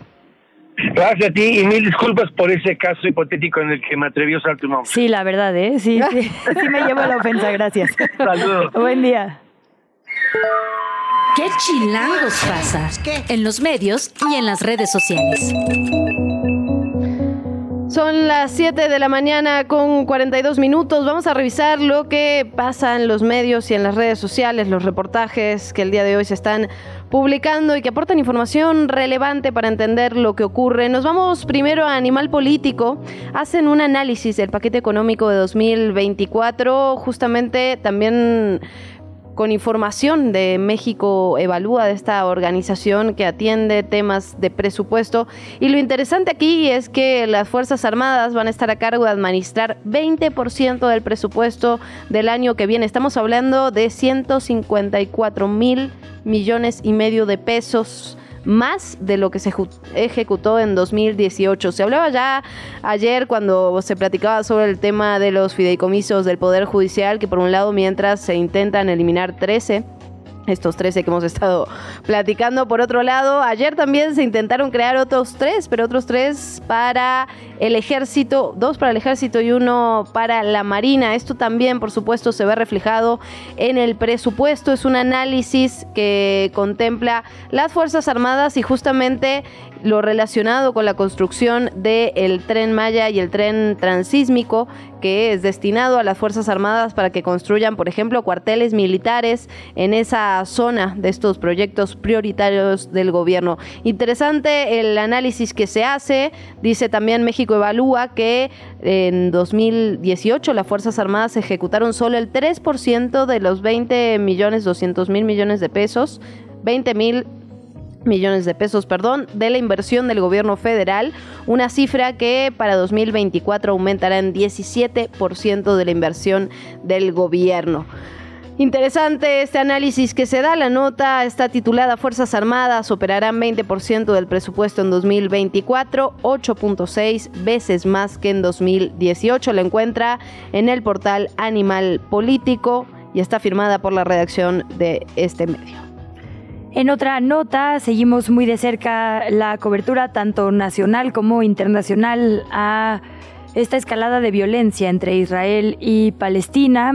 Gracias a ti y mil disculpas por ese caso hipotético en el que me atrevió a usar tu nombre. Sí, la verdad, ¿eh? Sí, sí, *laughs* sí me llevo la ofensa, gracias. Saludos. Buen día. ¿Qué chilangos pasa? En los medios y en las redes sociales. Son las 7 de la mañana con 42 minutos. Vamos a revisar lo que pasa en los medios y en las redes sociales, los reportajes que el día de hoy se están publicando y que aportan información relevante para entender lo que ocurre. Nos vamos primero a Animal Político. Hacen un análisis del paquete económico de 2024. Justamente también con información de México Evalúa, de esta organización que atiende temas de presupuesto. Y lo interesante aquí es que las Fuerzas Armadas van a estar a cargo de administrar 20% del presupuesto del año que viene. Estamos hablando de 154 mil millones y medio de pesos más de lo que se ejecutó en 2018. Se hablaba ya ayer cuando se platicaba sobre el tema de los fideicomisos del Poder Judicial, que por un lado mientras se intentan eliminar 13 estos 13 que hemos estado platicando. Por otro lado, ayer también se intentaron crear otros tres, pero otros tres para el ejército, dos para el ejército y uno para la marina. Esto también, por supuesto, se ve reflejado en el presupuesto. Es un análisis que contempla las Fuerzas Armadas y justamente lo relacionado con la construcción del tren Maya y el tren transísmico que es destinado a las Fuerzas Armadas para que construyan, por ejemplo, cuarteles militares en esa zona de estos proyectos prioritarios del gobierno. Interesante el análisis que se hace, dice también México Evalúa que en 2018 las Fuerzas Armadas ejecutaron solo el 3% de los 20 millones 200 mil millones de pesos, 20 mil millones de pesos, perdón, de la inversión del gobierno federal, una cifra que para 2024 aumentará en 17% de la inversión del gobierno. Interesante este análisis que se da. La nota está titulada Fuerzas Armadas operarán 20% del presupuesto en 2024, 8.6 veces más que en 2018. La encuentra en el portal Animal Político y está firmada por la redacción de este medio. En otra nota, seguimos muy de cerca la cobertura tanto nacional como internacional a esta escalada de violencia entre Israel y Palestina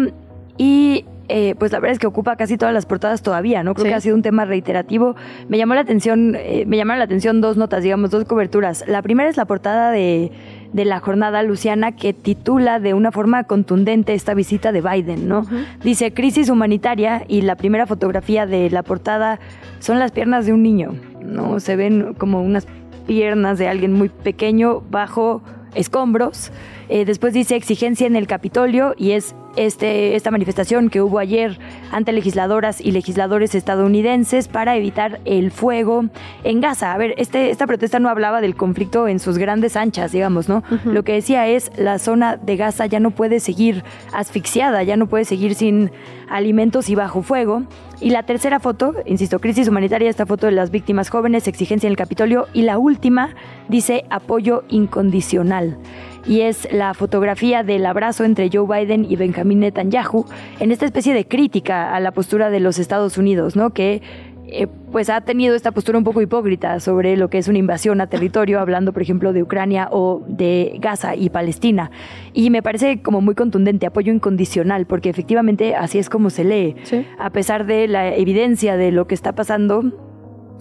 y eh, pues la verdad es que ocupa casi todas las portadas todavía, ¿no? Creo que ha sido un tema reiterativo. Me llamó la atención, eh, me llamaron la atención dos notas, digamos, dos coberturas. La primera es la portada de de la jornada luciana que titula de una forma contundente esta visita de Biden, ¿no? Dice crisis humanitaria y la primera fotografía de la portada son las piernas de un niño, ¿no? Se ven como unas piernas de alguien muy pequeño bajo escombros. Eh, después dice exigencia en el Capitolio y es este, esta manifestación que hubo ayer ante legisladoras y legisladores estadounidenses para evitar el fuego en Gaza. A ver, este, esta protesta no hablaba del conflicto en sus grandes anchas, digamos, ¿no? Lo que decía es la zona de Gaza ya no puede seguir asfixiada, ya no puede seguir sin alimentos y bajo fuego. Y la tercera foto, insisto, crisis humanitaria, esta foto de las víctimas jóvenes, exigencia en el Capitolio. Y la última dice apoyo incondicional y es la fotografía del abrazo entre Joe Biden y Benjamin Netanyahu en esta especie de crítica a la postura de los Estados Unidos, ¿no? Que eh, pues ha tenido esta postura un poco hipócrita sobre lo que es una invasión a territorio, hablando por ejemplo de Ucrania o de Gaza y Palestina. Y me parece como muy contundente, apoyo incondicional, porque efectivamente así es como se lee. A pesar de la evidencia de lo que está pasando,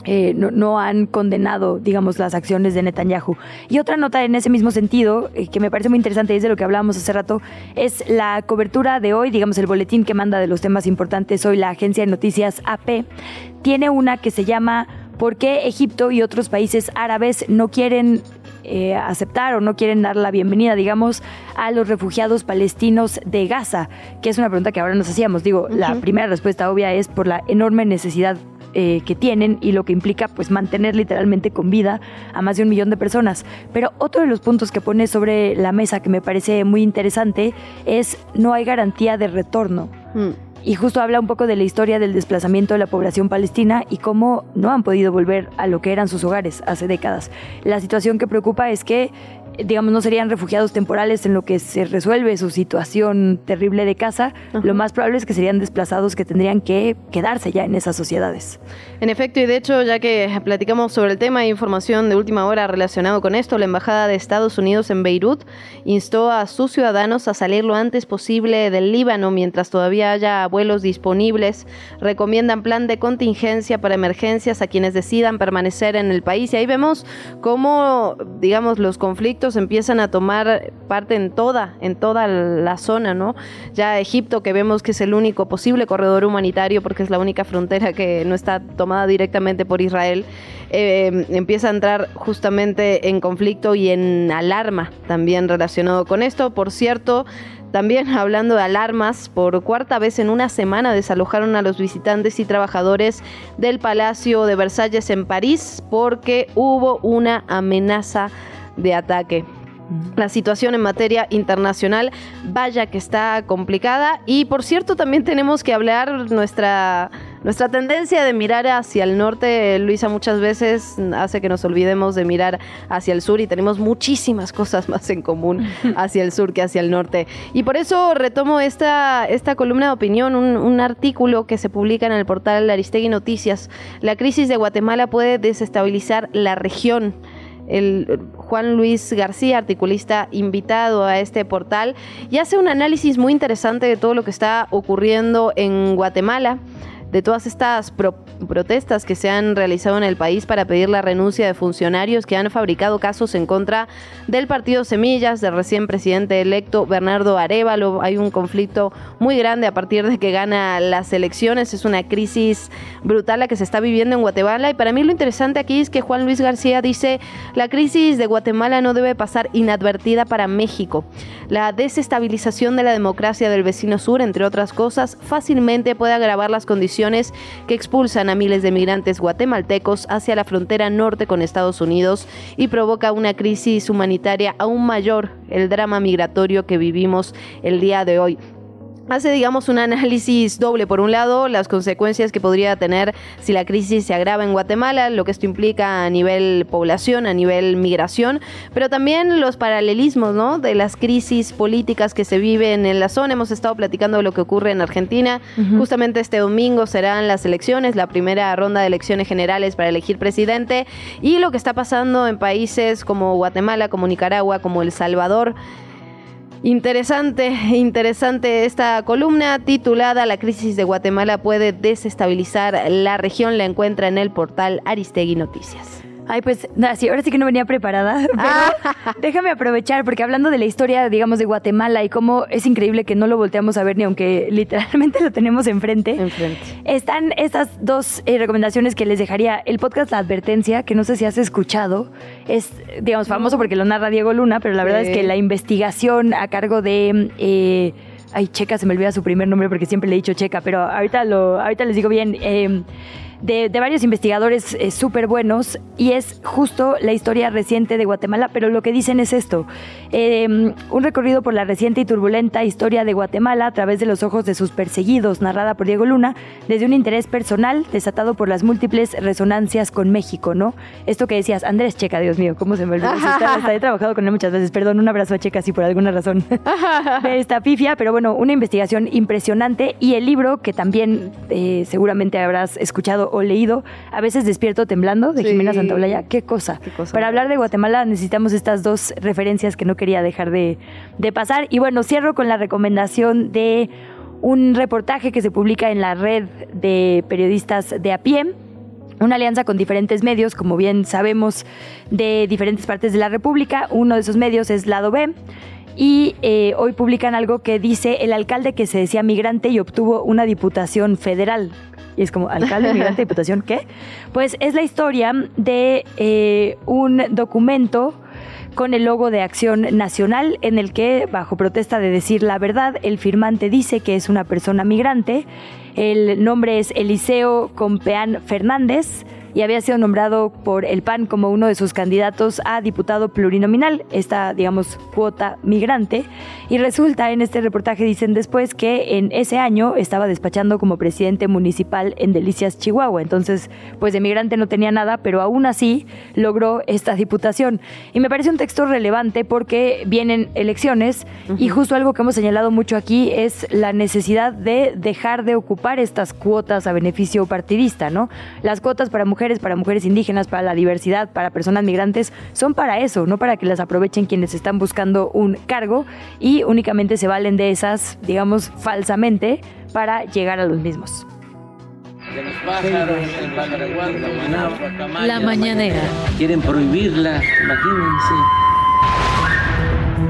eh, no, han condenado, digamos, las acciones de Netanyahu. Y otra nota en ese mismo sentido, eh, que me parece muy interesante, y es de lo que hablábamos hace rato, es la cobertura de hoy, digamos, el boletín que manda de los temas importantes hoy la agencia de noticias AP. Tiene una que se llama ¿Por qué Egipto y otros países árabes no quieren eh, aceptar o no quieren dar la bienvenida, digamos, a los refugiados palestinos de Gaza? Que es una pregunta que ahora nos hacíamos. Digo, la primera respuesta obvia es por la enorme necesidad eh, que tienen y lo que implica pues mantener literalmente con vida a más de un millón de personas. Pero otro de los puntos que pone sobre la mesa que me parece muy interesante es no hay garantía de retorno. Mm. Y justo habla un poco de la historia del desplazamiento de la población palestina y cómo no han podido volver a lo que eran sus hogares hace décadas. La situación que preocupa es que digamos, no serían refugiados temporales en lo que se resuelve su situación terrible de casa, lo más probable es que serían desplazados que tendrían que quedarse ya en esas sociedades. En efecto, y de hecho, ya que platicamos sobre el tema, de información de última hora relacionado con esto, la Embajada de Estados Unidos en Beirut instó a sus ciudadanos a salir lo antes posible del Líbano mientras todavía haya vuelos disponibles. Recomiendan plan de contingencia para emergencias a quienes decidan permanecer en el país. Y ahí vemos cómo, digamos, los conflictos empiezan a tomar parte en toda, en toda la zona, ¿no? Ya Egipto, que vemos que es el único posible corredor humanitario porque es la única frontera que no está tomada directamente por Israel, eh, empieza a entrar justamente en conflicto y en alarma también relacionado con esto. Por cierto, también *laughs* hablando de alarmas, por cuarta vez en una semana desalojaron a los visitantes y trabajadores del Palacio de Versalles en París porque hubo una amenaza de ataque. La situación en materia internacional, vaya que está complicada. Y por cierto, también tenemos que hablar nuestra nuestra tendencia de mirar hacia el norte, Luisa, muchas veces hace que nos olvidemos de mirar hacia el sur y tenemos muchísimas cosas más en común *laughs* hacia el sur que hacia el norte. Y por eso retomo esta, esta columna de opinión, un, un artículo que se publica en el portal Aristegui Noticias. La crisis de Guatemala puede desestabilizar la región el Juan Luis García, articulista invitado a este portal, y hace un análisis muy interesante de todo lo que está ocurriendo en Guatemala de todas estas protestas que se han realizado en el país para pedir la renuncia de funcionarios que han fabricado casos en contra del partido Semillas, del recién presidente electo Bernardo Arevalo. Hay un conflicto muy grande a partir de que gana las elecciones. Es una crisis brutal la que se está viviendo en Guatemala. Y para mí lo interesante aquí es que Juan Luis García dice, la crisis de Guatemala no debe pasar inadvertida para México. La desestabilización de la democracia del vecino sur, entre otras cosas, fácilmente puede agravar las condiciones que expulsan a miles de migrantes guatemaltecos hacia la frontera norte con Estados Unidos y provoca una crisis humanitaria aún mayor, el drama migratorio que vivimos el día de hoy hace, digamos, un análisis doble. Por un lado, las consecuencias que podría tener si la crisis se agrava en Guatemala, lo que esto implica a nivel población, a nivel migración, pero también los paralelismos, ¿no? De las crisis políticas que se viven en la zona. Hemos estado platicando de lo que ocurre en Argentina. Justamente este domingo serán las elecciones, la primera ronda de elecciones generales para elegir presidente y lo que está pasando en países como Guatemala, como Nicaragua, como El Salvador. Interesante, interesante esta columna titulada La crisis de Guatemala puede desestabilizar la región. La encuentra en el portal Aristegui Noticias. Ay, pues sí, ahora sí que no venía preparada, *laughs* pero ah. déjame aprovechar, porque hablando de la historia, digamos, de Guatemala y cómo es increíble que no lo volteamos a ver ni aunque literalmente *laughs* lo tenemos enfrente. Enfrente. Están estas dos eh, recomendaciones que les dejaría. El podcast La Advertencia, que no sé si has escuchado, es, digamos, famoso porque lo narra Diego Luna, pero la verdad es que la investigación a cargo de... Eh, ay, Checa, se me olvida su primer nombre porque siempre le he dicho Checa, pero ahorita, lo, ahorita les digo bien. Eh, de, varios investigadores eh, súper buenos y es justo la historia reciente de Guatemala, pero lo que dicen es esto, em, un recorrido por la reciente y turbulenta historia de Guatemala a través de los ojos de sus perseguidos, narrada por Diego Luna, desde un interés personal desatado por las múltiples resonancias con México, ¿no? Esto que decías, Andrés Checa, Dios mío, ¿cómo se me olvidó? *laughs* he trabajado con él muchas veces, perdón, un abrazo a Checa si por alguna razón *laughs* esta pifia, pero bueno, una investigación impresionante y el libro que también eh, seguramente habrás escuchado o leído A veces despierto temblando de Jimena Santaolalla. ¿Qué cosa? Para hablar de Guatemala necesitamos estas dos referencias que no quería dejar de, de pasar. Y bueno, cierro con la recomendación de un reportaje que se publica en la red de periodistas de a pie una alianza con diferentes medios, como bien sabemos, de diferentes partes de la República. Uno de esos medios es Lado B. Y eh, hoy publican algo que dice el alcalde que se decía migrante y obtuvo una diputación federal. Y es como, alcalde, migrante, *laughs* diputación, ¿qué? Pues es la historia de eh, un documento con el logo de Acción Nacional en el que, bajo protesta de decir la verdad, el firmante dice que es una persona migrante. El nombre es Eliseo Compeán Fernández y había sido nombrado por el PAN como uno de sus candidatos a diputado plurinominal, esta, digamos, cuota migrante. Y resulta, en este reportaje dicen después que en ese año estaba despachando como presidente municipal en Delicias, Chihuahua. Entonces, pues de migrante no tenía nada, pero aún así logró esta diputación. Y me parece un texto relevante porque vienen elecciones y justo algo que hemos señalado mucho aquí es la necesidad de dejar de ocupar estas cuotas a beneficio partidista, ¿no? Las cuotas para mujeres para mujeres indígenas, para la diversidad, para personas migrantes, son para eso, no para que las aprovechen quienes están buscando un cargo y únicamente se valen de esas, digamos, falsamente para llegar a los mismos. La mañanera. Quieren prohibirla, imagínense.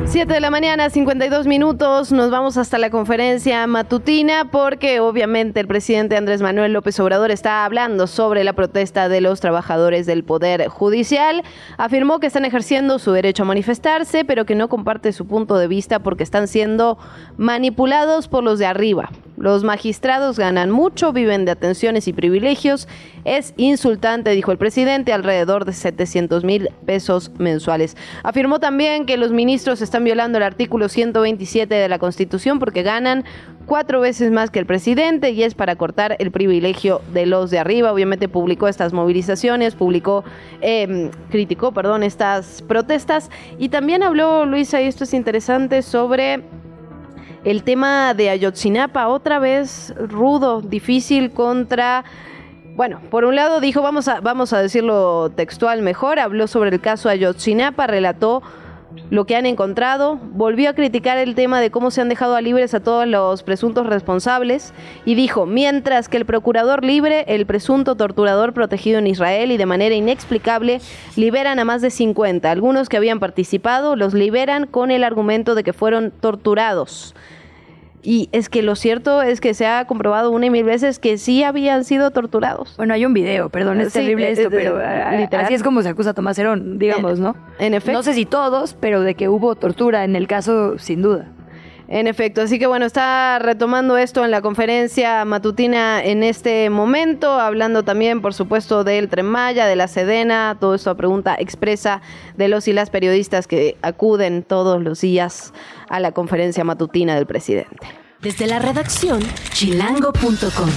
7 de la mañana, 52 minutos, nos vamos hasta la conferencia matutina porque obviamente el presidente Andrés Manuel López Obrador está hablando sobre la protesta de los trabajadores del Poder Judicial. Afirmó que están ejerciendo su derecho a manifestarse, pero que no comparte su punto de vista porque están siendo manipulados por los de arriba. Los magistrados ganan mucho, viven de atenciones y privilegios. Es insultante, dijo el presidente, alrededor de 700 mil pesos mensuales. Afirmó también que los ministros están violando el artículo 127 de la Constitución porque ganan cuatro veces más que el presidente y es para cortar el privilegio de los de arriba. Obviamente publicó estas movilizaciones, publicó, eh, criticó, perdón, estas protestas y también habló, Luisa, y esto es interesante, sobre el tema de Ayotzinapa, otra vez rudo, difícil contra... Bueno, por un lado dijo, vamos a, vamos a decirlo textual mejor, habló sobre el caso Ayotzinapa, relató lo que han encontrado, volvió a criticar el tema de cómo se han dejado a libres a todos los presuntos responsables y dijo, mientras que el procurador libre, el presunto torturador protegido en Israel y de manera inexplicable liberan a más de 50. Algunos que habían participado los liberan con el argumento de que fueron torturados. Y es que lo cierto es que se ha comprobado una y mil veces que sí habían sido torturados. Bueno, hay un video, perdón, es Sí, terrible es- esto, es- pero ah, literal. así es como se acusa a Tomás Herón, digamos, ¿no? En efecto. No sé si todos, pero de que hubo tortura en el caso, sin duda. En efecto, así que bueno, está retomando esto en la conferencia matutina en este momento, hablando también, por supuesto, del Tren Maya, de la Sedena, todo esto a pregunta expresa de los y las periodistas que acuden todos los días a la conferencia matutina del presidente. Desde la redacción, chilango.com.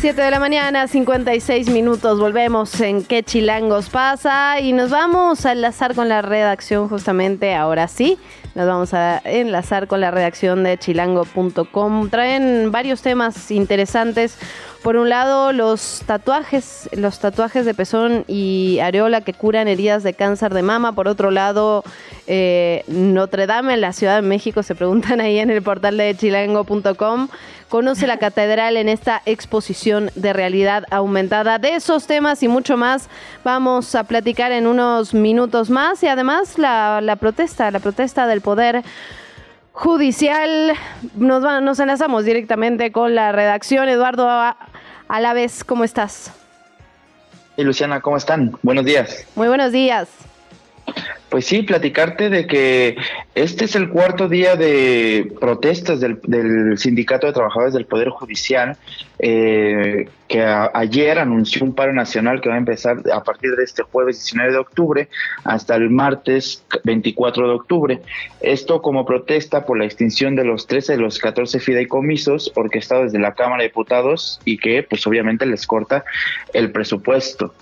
7 de la mañana, 56 minutos, volvemos en qué chilangos pasa y nos vamos a enlazar con la redacción justamente ahora sí. Nos vamos a enlazar con la redacción de chilango.com. Traen varios temas interesantes. Por un lado, los tatuajes, los tatuajes de pezón y areola que curan heridas de cáncer de mama. Por otro lado, eh, Notre Dame en la Ciudad de México, se preguntan ahí en el portal de chilango.com. Conoce la catedral en esta exposición de realidad aumentada. De esos temas y mucho más vamos a platicar en unos minutos más. Y además la, la protesta, la protesta del poder judicial. Nos, va- nos enlazamos directamente con la redacción. Eduardo, a, a la vez, ¿cómo estás? Y Luciana, ¿cómo están? Buenos días. Muy buenos días. Pues sí, platicarte de que este es el cuarto día de protestas del, del Sindicato de Trabajadores del Poder Judicial, eh, que ayer anunció un paro nacional que va a empezar a partir de este jueves 19 de octubre hasta el martes 24 de octubre. Esto como protesta por la extinción de los 13 de los 14 fideicomisos orquestados desde la Cámara de Diputados y que pues obviamente les corta el presupuesto.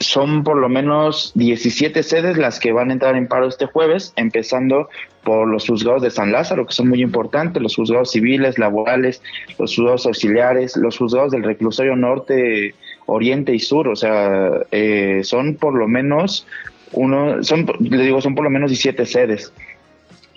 Son por lo menos 17 sedes las que van a entrar en paro este jueves, empezando por los juzgados de San Lázaro, que son muy importantes, los juzgados civiles, laborales, los juzgados auxiliares, los juzgados del reclusorio norte, oriente y sur, o sea, eh, son por lo menos uno, son, le digo, son por lo menos 17 sedes.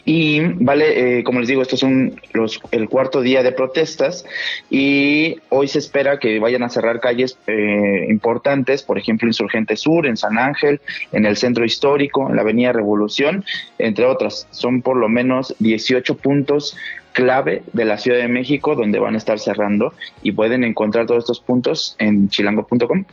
Y vale, eh, como les digo, estos son los, el cuarto día de protestas y hoy se espera que vayan a cerrar calles eh, importantes, por ejemplo, Insurgente Sur, en San Ángel, en el Centro Histórico, en la Avenida Revolución, entre otras. Son por lo menos 18 puntos clave de la Ciudad de México donde van a estar cerrando y pueden encontrar todos estos puntos en chilango.com.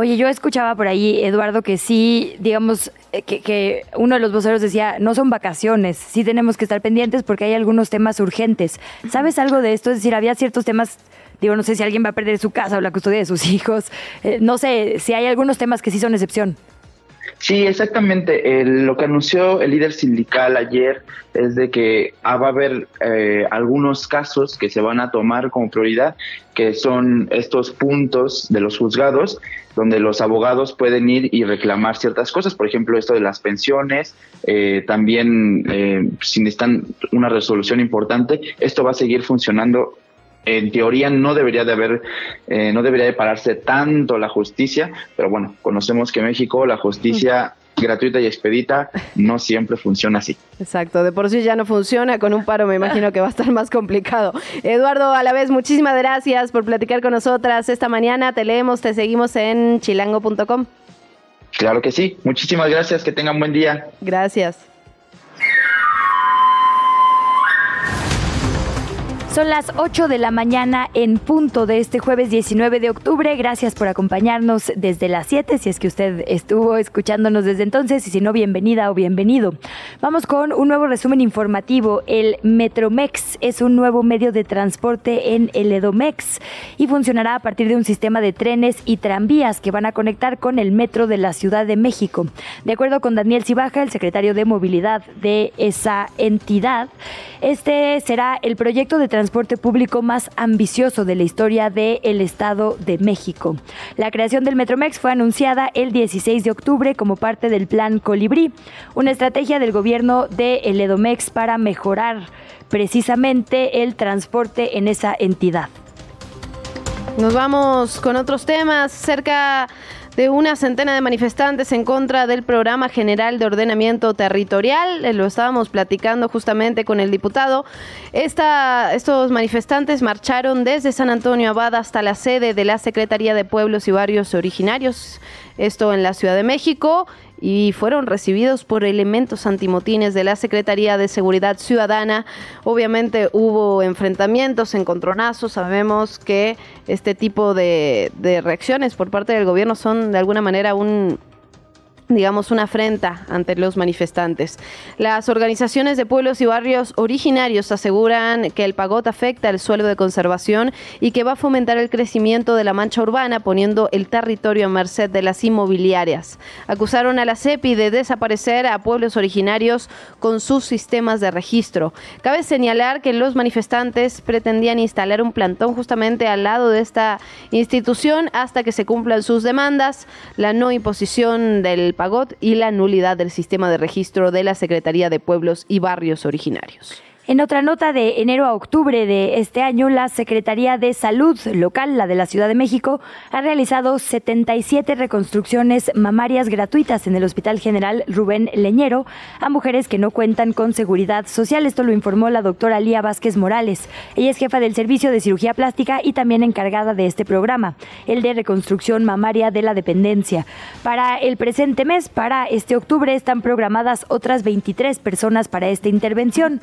Oye, yo escuchaba por ahí, Eduardo, que sí, digamos, eh, que, uno de los voceros decía, no son vacaciones, sí tenemos que estar pendientes porque hay algunos temas urgentes. ¿Sabes algo de esto? Es decir, había ciertos temas, digo, no sé si alguien va a perder su casa o la custodia de sus *laughs* hijos, eh, no sé si hay algunos temas que sí son excepción. Sí, exactamente. El- lo que anunció el líder sindical ayer es de que ah, va a haber eh, algunos casos que se van a tomar como prioridad, que son estos puntos de los juzgados, donde los abogados pueden ir y reclamar ciertas cosas, por ejemplo, esto de las pensiones, eh, también eh, si necesitan una resolución importante, esto va a seguir funcionando en teoría no debería de haber, eh, no debería de pararse tanto la justicia, pero bueno, conocemos que en México la justicia gratuita y expedita no siempre funciona así. Exacto, de por sí ya no funciona, con un paro me imagino que va a estar más complicado. Eduardo, a la vez, muchísimas gracias por platicar con nosotras esta mañana. Te leemos, te seguimos en chilango.com. Claro que sí. Muchísimas gracias, que tengan buen día. Gracias. Son las 8 de la mañana en punto de este jueves 19 de octubre. Gracias por acompañarnos desde las 7, si es que usted estuvo escuchándonos desde entonces y si no, bienvenida o bienvenido. Vamos con un nuevo resumen informativo. El Metromex es un nuevo medio de transporte en el Edomex y funcionará a partir de un sistema de trenes y tranvías que van a conectar con el metro de la Ciudad de México. De acuerdo con Daniel Cibaja, el secretario de Movilidad de esa entidad, este será el proyecto de transporte público más ambicioso de la historia del Estado de México. La creación del Metromex fue anunciada el 16 de octubre como parte del Plan Colibrí, una estrategia del gobierno de el Edomex para mejorar precisamente el transporte en esa entidad. Nos vamos con otros temas. Cerca de una centena de manifestantes en contra del Programa General de Ordenamiento Territorial. Eh, lo estábamos platicando justamente con el diputado. Estos manifestantes marcharon desde San Antonio Abad hasta la sede de la Secretaría de Pueblos y Barrios Originarios, esto en la Ciudad de México y fueron recibidos por elementos antimotines de la Secretaría de Seguridad Ciudadana. Obviamente hubo enfrentamientos, encontronazos. Sabemos que este tipo de, de reacciones por parte del gobierno son de alguna manera un, digamos, una afrenta ante los manifestantes. Las organizaciones de pueblos y barrios originarios aseguran que el pagot afecta el suelo de conservación y que va a fomentar el crecimiento de la mancha urbana poniendo el territorio a merced de las inmobiliarias. Acusaron a la CEPI de desaparecer a pueblos originarios con sus sistemas de registro. Cabe señalar que los manifestantes pretendían instalar un plantón justamente al lado de esta institución hasta que se cumplan sus demandas, la no imposición del Pagot y la nulidad del sistema de registro de la Secretaría de Pueblos y Barrios Originarios. En otra nota de enero a octubre de este año, la Secretaría de Salud local, la de la Ciudad de México, ha realizado 77 reconstrucciones mamarias gratuitas en el Hospital General Rubén Leñero a mujeres que no cuentan con seguridad social. Esto lo informó la doctora Lía Vázquez Morales. Ella es jefa del Servicio de Cirugía Plástica y también encargada de este programa, el de reconstrucción mamaria de la dependencia. Para el presente mes, para este octubre, están programadas otras 23 personas para esta intervención.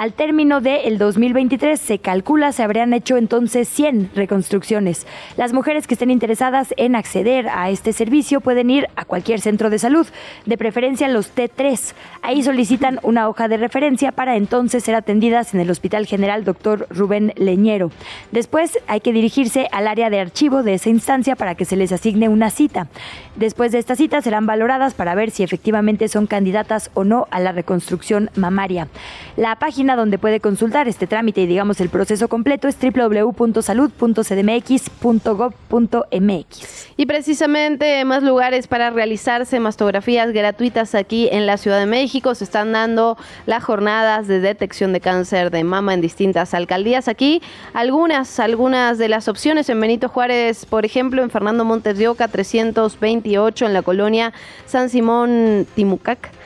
Al término del 2023 se calcula se habrían hecho entonces 100 reconstrucciones. Las mujeres que estén interesadas en acceder a este servicio pueden ir a cualquier centro de salud, de preferencia los T3. Ahí solicitan una hoja de referencia para entonces ser atendidas en el Hospital General Dr. Rubén Leñero. Después hay que dirigirse al área de archivo de esa instancia para que se les asigne una cita. Después de esta cita serán valoradas para ver si efectivamente son candidatas o no a la reconstrucción mamaria. La donde puede consultar este trámite y digamos el proceso completo es www.salud.cdmx.gov.mx. Y precisamente más lugares para realizarse mastografías gratuitas aquí en la Ciudad de México. Se están dando las jornadas de detección de cáncer de mama en distintas alcaldías. Aquí algunas, algunas de las opciones en Benito Juárez, por ejemplo, en Fernando Montes de Oca 328 en la colonia San Simón Timucac.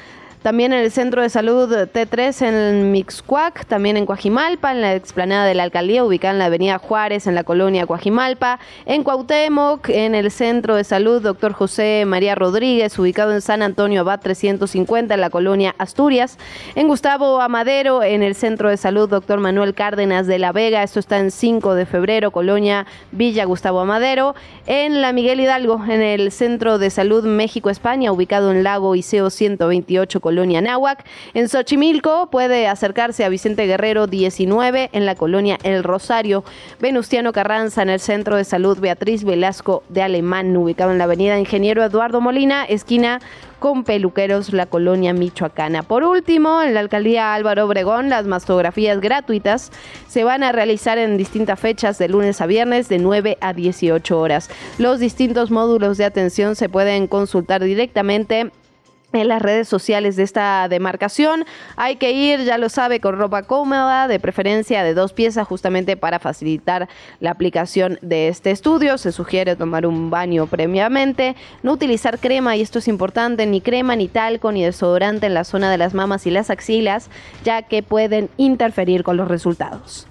También en el Centro de Salud T3 en Mixcuac, también en Coajimalpa, en la explanada de la alcaldía, ubicada en la avenida Juárez, en la colonia Coajimalpa, en Cuauhtémoc, en el Centro de Salud Dr. José María Rodríguez, ubicado en San Antonio Abad 350, en la colonia Asturias, en Gustavo Amadero, en el Centro de Salud Dr. Manuel Cárdenas de la Vega, esto está en 5 de febrero, colonia Villa Gustavo Amadero, en la Miguel Hidalgo, en el Centro de Salud México-España, ubicado en Lago Iseo 128, colonia colonia Náhuac. En Xochimilco puede acercarse a Vicente Guerrero 19 en la colonia El Rosario. Venustiano Carranza en el Centro de Salud Beatriz Velasco de Alemán, ubicado en la avenida Ingeniero Eduardo Molina, esquina con peluqueros la colonia michoacana. Por último, en la alcaldía Álvaro Obregón, las mastografías gratuitas se van a realizar en distintas fechas de lunes a viernes de 9 a 18 horas. Los distintos módulos de atención se pueden consultar directamente en las redes sociales de esta demarcación. Hay que ir, ya lo sabe, con ropa cómoda, de preferencia de dos piezas, justamente para facilitar la aplicación de este estudio. Se sugiere tomar un baño previamente, no utilizar crema, y esto es importante, ni crema, ni talco, ni desodorante en la zona de las mamas y las axilas, ya que pueden interferir con los resultados.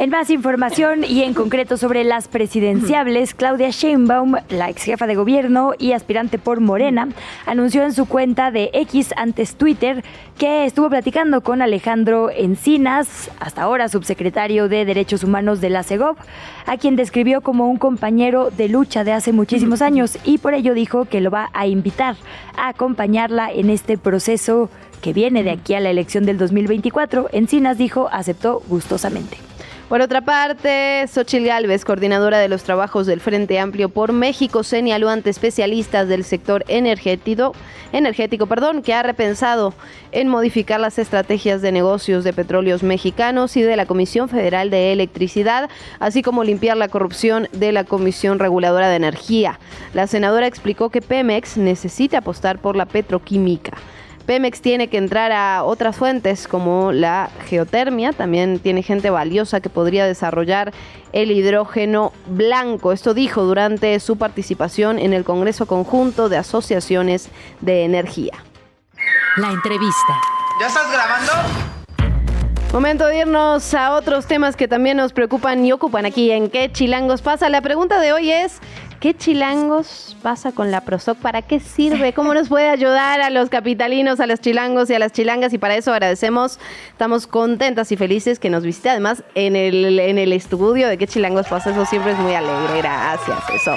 En más información y en concreto sobre las presidenciables, Claudia Sheinbaum, la ex jefa de gobierno y aspirante por Morena, anunció en su cuenta de X antes Twitter que estuvo platicando con Alejandro Encinas, hasta ahora subsecretario de Derechos Humanos de la CEGOP, a quien describió como un compañero de lucha de hace muchísimos años y por ello dijo que lo va a invitar a acompañarla en este proceso que viene de aquí a la elección del 2024. Encinas dijo aceptó gustosamente. Por otra parte, Xochil Gálvez, coordinadora de los trabajos del Frente Amplio por México, señaló ante especialistas del sector energético, energético perdón, que ha repensado en modificar las estrategias de negocios de petróleos mexicanos y de la Comisión Federal de Electricidad, así como limpiar la corrupción de la Comisión Reguladora de Energía. La senadora explicó que Pemex necesita apostar por la petroquímica. Pemex tiene que entrar a otras fuentes como la geotermia, también tiene gente valiosa que podría desarrollar el hidrógeno blanco. Esto dijo durante su participación en el Congreso Conjunto de Asociaciones de Energía. La entrevista. ¿Ya estás grabando? Momento de irnos a otros temas que también nos preocupan y ocupan aquí en ¿Qué chilangos pasa? La pregunta de hoy es, ¿qué chilangos pasa con la Prosoc? ¿Para qué sirve? ¿Cómo nos puede ayudar a los capitalinos, a los chilangos y a las chilangas? Y para eso agradecemos, estamos contentas y felices que nos visite además en el, en el estudio de ¿Qué chilangos pasa? Eso siempre es muy alegre, gracias, eso.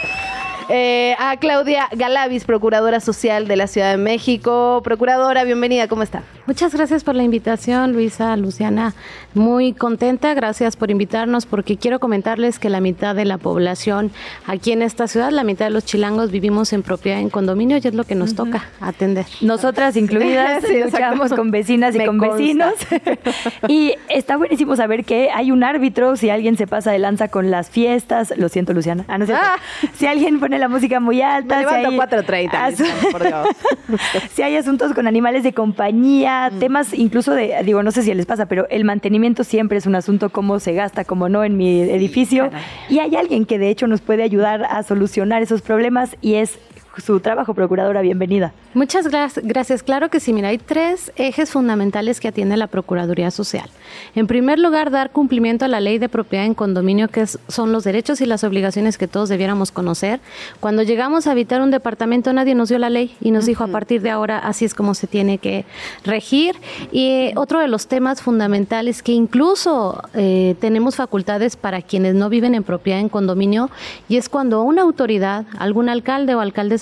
Eh, a Claudia Galavis, Procuradora Social de la Ciudad de México. Procuradora, bienvenida, ¿cómo está? Muchas gracias por la invitación, Luisa, Luciana. Muy contenta, gracias por invitarnos, porque quiero comentarles que la mitad de la población aquí en esta ciudad, la mitad de los chilangos vivimos en propiedad en condominio y es lo que nos toca atender. Nosotras incluidas, *laughs* Sí, luchamos con vecinas y Me con consta. vecinos. *laughs* y está buenísimo saber que hay un árbitro si alguien se pasa de lanza con las fiestas. Lo siento, Luciana. Ah, no es cierto. Ah. Si alguien pone la música muy alta. Me si levanto hay 4:30, asu- Luisa, por Dios. *laughs* si hay asuntos con animales de compañía, Mm. temas incluso de, digo, no sé si les pasa, pero el mantenimiento siempre es un asunto, cómo se gasta, cómo no en mi edificio. y hay alguien que de hecho nos puede ayudar a solucionar esos problemas y es su trabajo, procuradora. Bienvenida. Muchas gra- gracias. Claro que sí. Mira, hay tres ejes fundamentales que atiende la Procuraduría Social. En primer lugar, dar cumplimiento a la ley de propiedad en condominio, que es- son los derechos y las obligaciones que todos debiéramos conocer. Cuando llegamos a habitar un departamento, nadie nos dio la ley y nos dijo a partir de ahora así es como se tiene que regir. Y eh, otro de los temas fundamentales que incluso eh, tenemos facultades para quienes no viven en propiedad en condominio y es cuando una autoridad, algún alcalde o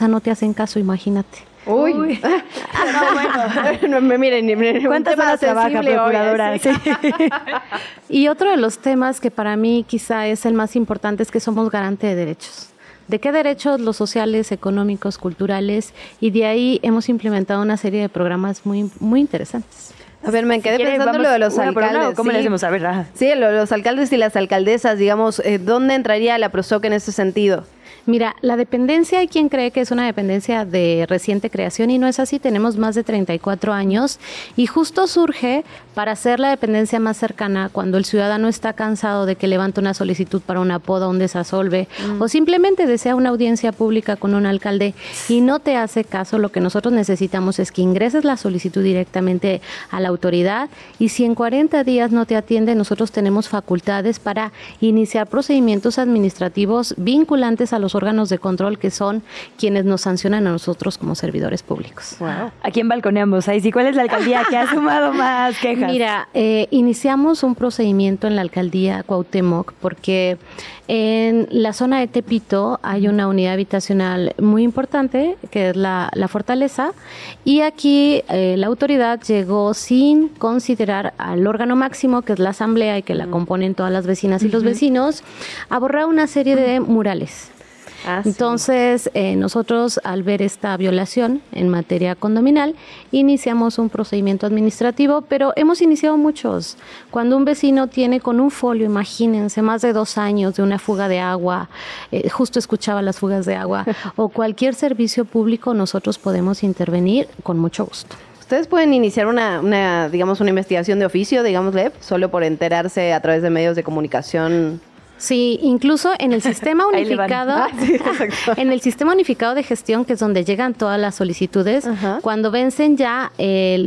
no te hacen caso, imagínate. Uy. *laughs* *laughs* no, bueno. miren, miren, ¿Cuántas horas trabaja, hoy, procuradora? ¿eh? Sí. *laughs* Y otro de los temas que para mí quizá es el más importante es que somos garante de derechos. ¿De qué derechos? Los sociales, económicos, culturales. Y de ahí hemos implementado una serie de programas muy, muy interesantes. A ver, me quedé quiere, pensando vamos lo de los alcaldes. ¿o ¿Cómo sí. le hacemos? A ver, ajá. Sí, lo- los alcaldes y las alcaldesas, digamos, eh, ¿dónde entraría la PROSOC en ese sentido? Mira, la dependencia hay quien cree que es una dependencia de reciente creación y no es así. Tenemos más de 34 años y justo surge para hacer la dependencia más cercana cuando el ciudadano está cansado de que levanta una solicitud para una poda, un desasolve o simplemente desea una audiencia pública con un alcalde y no te hace caso. Lo que nosotros necesitamos es que ingreses la solicitud directamente a la autoridad y si en 40 días no te atiende, nosotros tenemos facultades para iniciar procedimientos administrativos vinculantes a los órganos de control que son quienes nos sancionan a nosotros como servidores públicos. ¿A quién balconeamos? Ahí sí, ¿cuál es la alcaldía que ha sumado *laughs* más quejas? Mira, eh, iniciamos un procedimiento en la alcaldía Cuauhtémoc porque en la zona de Tepito hay una unidad habitacional muy importante que es la, la Fortaleza y aquí eh, la autoridad llegó sin considerar al órgano máximo que es la asamblea y que la componen todas las vecinas y los vecinos a borrar una serie de murales. Ah, sí. Entonces, eh, nosotros al ver esta violación en materia condominal, iniciamos un procedimiento administrativo, pero hemos iniciado muchos. Cuando un vecino tiene con un folio, imagínense, más de dos años de una fuga de agua, eh, justo escuchaba las fugas de agua, *laughs* o cualquier servicio público, nosotros podemos intervenir con mucho gusto. Ustedes pueden iniciar una, una, digamos, una investigación de oficio, digámosle, solo por enterarse a través de medios de comunicación Sí, incluso en el sistema *laughs* unificado, ah, en el sistema unificado de gestión, que es donde llegan todas las solicitudes, cuando vencen ya eh,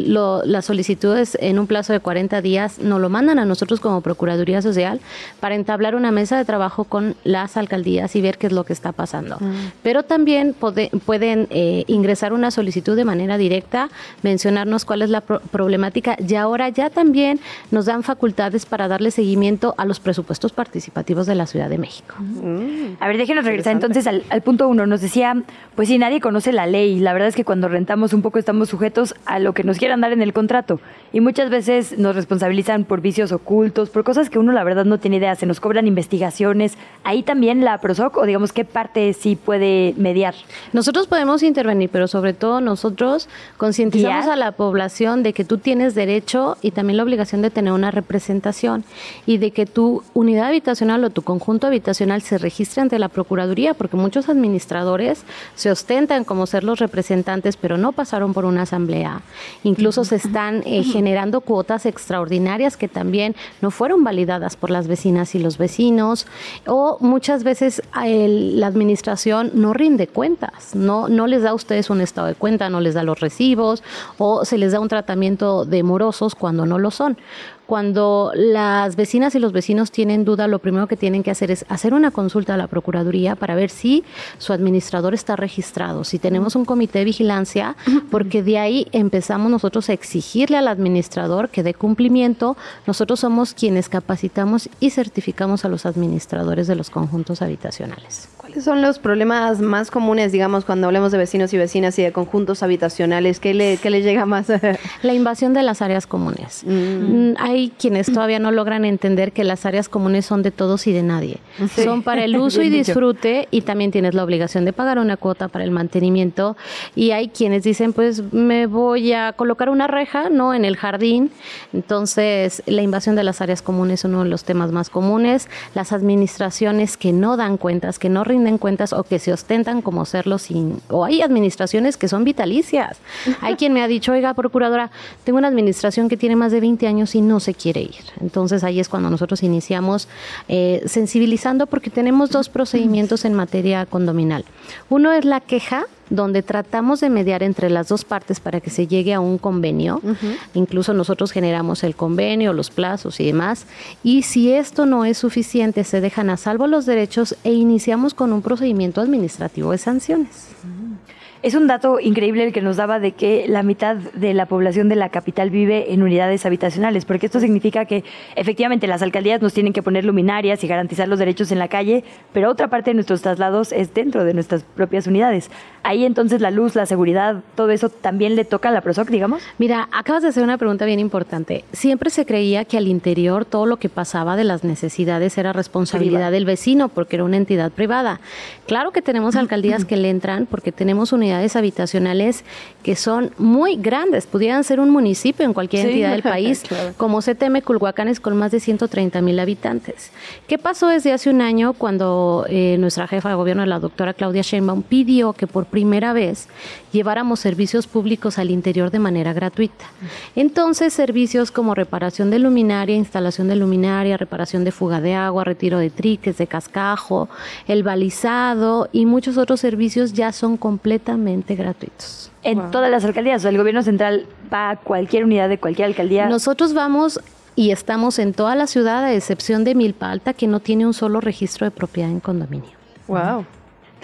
las solicitudes en un plazo de 40 días, nos lo mandan a nosotros como Procuraduría Social para entablar una mesa de trabajo con las alcaldías y ver qué es lo que está pasando. Mm. Pero también pueden eh, ingresar una solicitud de manera directa, mencionarnos cuál es la problemática y ahora ya también nos dan facultades para darle seguimiento a los presupuestos participativos de la Ciudad de México. Mm. A ver, déjenos regresar entonces al, punto uno. Nos decía, pues si nadie conoce la ley, la verdad es que cuando rentamos un poco estamos sujetos a lo que nos quieran dar en el contrato. Y muchas veces nos responsabilizan por vicios ocultos, por cosas que uno la verdad no tiene idea, se nos cobran investigaciones. Ahí también la PROSOC, o digamos, ¿qué parte sí puede mediar? Nosotros podemos intervenir, pero sobre todo nosotros concientizamos a la población de que tú tienes derecho y también la obligación de tener una representación y de que tu unidad habitacional o tu conjunto habitacional se registre ante la Procuraduría, porque muchos administradores se ostentan como ser los representantes, pero no pasaron por una asamblea. Incluso se están eh, generando cuotas extraordinarias que también no fueron validadas por las vecinas y los vecinos, o muchas veces la administración no rinde cuentas, no, no les da a ustedes un estado de cuenta, no les da los recibos, o se les da un tratamiento de morosos cuando no lo son. Cuando las vecinas y los vecinos tienen duda, lo primero que tienen que hacer es hacer una consulta a la Procuraduría para ver si su administrador está registrado, si tenemos un comité de vigilancia, porque de ahí empezamos nosotros a exigirle al administrador que dé cumplimiento. Nosotros somos quienes capacitamos y certificamos a los administradores de los conjuntos habitacionales. ¿Cuáles son los problemas más comunes, digamos, cuando hablamos de vecinos y vecinas y de conjuntos habitacionales? ¿Qué le, qué le llega más? La invasión de las áreas comunes. Mm. Mm, hay quienes todavía no logran entender que las áreas comunes son de todos y de nadie. Son para el *laughs* uso y disfrute y también tienes la obligación de pagar una cuota para el mantenimiento. Y hay quienes dicen, pues me voy a colocar una reja, ¿no? En el jardín. Entonces, la invasión de las áreas comunes es uno de los temas más comunes. Las administraciones que no dan cuentas, que no rinden cuentas o que se ostentan como serlo sin... O hay administraciones que son vitalicias. Hay quien me ha dicho, oiga, procuradora, tengo una administración que tiene más de 20 años y no se quiere ir. Entonces ahí es cuando nosotros iniciamos eh, sensibilizando porque tenemos dos procedimientos en materia condominal. Uno es la queja donde tratamos de mediar entre las dos partes para que se llegue a un convenio. Incluso nosotros generamos el convenio, los plazos y demás. Y si esto no es suficiente, se dejan a salvo los derechos e iniciamos con un procedimiento administrativo de sanciones. Es un dato increíble el que nos daba de que la mitad de la población de la capital vive en unidades habitacionales, porque esto significa que efectivamente las alcaldías nos tienen que poner luminarias y garantizar los derechos en la calle, pero otra parte de nuestros traslados es dentro de nuestras propias unidades. Ahí entonces la luz, la seguridad, todo eso también le toca a la PROSOC, digamos. Mira, acabas de hacer una pregunta bien importante. Siempre se creía que al interior todo lo que pasaba de las necesidades era responsabilidad del vecino, porque era una entidad privada. Claro que tenemos alcaldías *clears throat* que le entran porque tenemos unidades habitacionales que son muy grandes, pudieran ser un municipio en cualquier entidad del *laughs* país, como CTM Culhuacanes con más de 130 mil habitantes. ¿Qué pasó desde hace un año cuando eh, nuestra jefa de gobierno, la doctora Claudia Sheinbaum, pidió que por primera vez lleváramos servicios públicos al interior de manera gratuita? Entonces, servicios como reparación de luminaria, instalación de luminaria, reparación de fuga de agua, retiro de triques, de cascajo, el balizado y muchos otros servicios ya son completamente gratuitos. En todas las alcaldías, o el gobierno central va a cualquier unidad de cualquier alcaldía. Nosotros vamos y estamos en toda la ciudad, a excepción de Milpa Alta, que no tiene un solo registro de propiedad en condominio. Wow.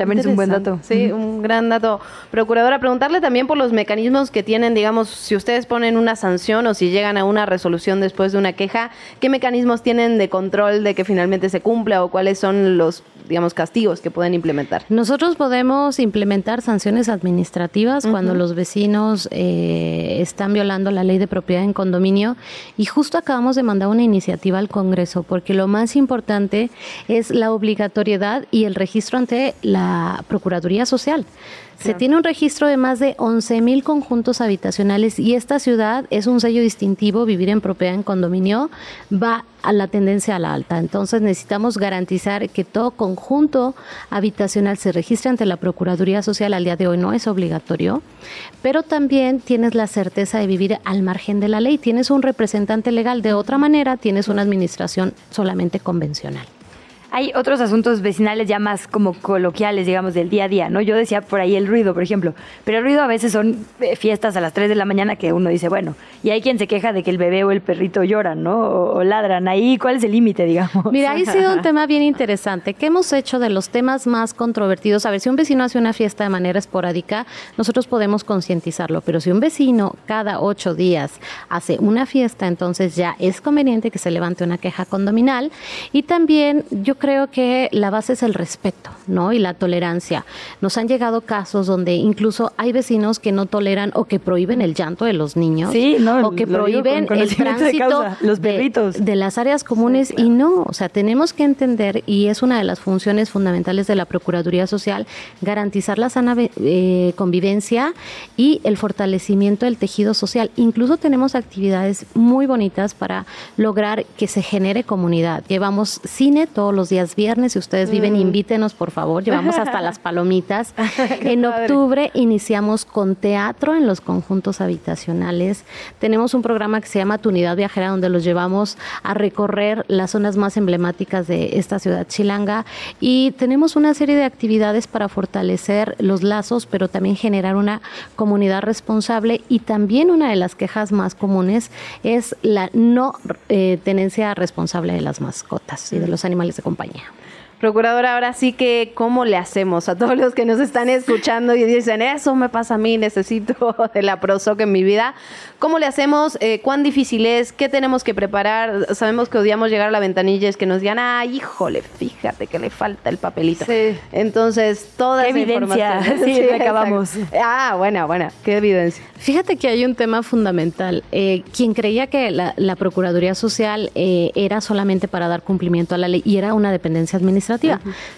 También es un buen dato. Sí, un gran dato. Procuradora, preguntarle también por los mecanismos que tienen, digamos, si ustedes ponen una sanción o si llegan a una resolución después de una queja, ¿qué mecanismos tienen de control de que finalmente se cumpla o cuáles son los digamos, castigos que pueden implementar? Nosotros podemos implementar sanciones administrativas cuando los vecinos eh, están violando la ley de propiedad en condominio y justo acabamos de mandar una iniciativa al Congreso porque lo más importante es la obligatoriedad y el registro ante la Procuraduría Social. Se tiene un registro de más de 11 mil conjuntos habitacionales y esta ciudad es un sello distintivo, vivir en propiedad en condominio va a la tendencia a la alta. Entonces necesitamos garantizar que todo conjunto habitacional se registre ante la Procuraduría Social. Al día de hoy no es obligatorio, pero también tienes la certeza de vivir al margen de la ley. Tienes un representante legal. De otra manera, tienes una administración solamente convencional. Hay otros asuntos vecinales ya más como coloquiales, digamos, del día a día, ¿no? Yo decía por ahí el ruido, por ejemplo, pero el ruido a veces son eh, fiestas a las 3 de la mañana que uno dice, bueno, y hay quien se queja de que el bebé o el perrito lloran, ¿no? O, ladran. Ahí, ¿cuál es el límite, digamos? Mira, ahí ha sido un *laughs* tema bien interesante. ¿Qué hemos hecho de los temas más controvertidos? A ver, si un vecino hace una fiesta de manera esporádica, nosotros podemos concientizarlo, pero si un vecino cada ocho días hace una fiesta, entonces ya es conveniente que se levante una queja condominal. Y también yo creo que la base es el respeto, ¿no? Y la tolerancia. Nos han llegado casos donde incluso hay vecinos que no toleran o que prohíben el llanto de los niños. Sí, no, o que prohíben el tránsito de los perritos. De, las áreas comunes y no, o sea, tenemos que entender y es una de las funciones fundamentales de la Procuraduría Social garantizar la sana eh, convivencia y el fortalecimiento del tejido social. Incluso tenemos actividades muy bonitas para lograr que se genere comunidad. Llevamos cine todos los días viernes, si ustedes viven, mm. invítenos por favor, llevamos hasta *laughs* las palomitas. *laughs* en octubre iniciamos con teatro en los conjuntos habitacionales. Tenemos un programa que se llama Tu Unidad Viajera, donde los llevamos a recorrer las zonas más emblemáticas de esta ciudad chilanga y tenemos una serie de actividades para fortalecer los lazos, pero también generar una comunidad responsable y también una de las quejas más comunes es la no eh, tenencia responsable de las mascotas y de los animales de compañía. компании. Procuradora, ahora sí que, ¿cómo le hacemos a todos los que nos están escuchando y dicen, eso me pasa a mí, necesito *laughs* de la Prosoc en mi vida? ¿Cómo le hacemos? Eh, ¿Cuán difícil es? ¿Qué tenemos que preparar? Sabemos que odiamos llegar a la ventanilla es que nos digan, ay, híjole, fíjate que le falta el papelito. Sí. Entonces, toda ¿Qué evidencia? *laughs* Sí, acabamos. Ah, buena, buena. ¿Qué evidencia? Fíjate que hay un tema fundamental. Eh, quien creía que la, Procuraduría Social eh, era solamente para dar cumplimiento a la ley y era una dependencia administrativa.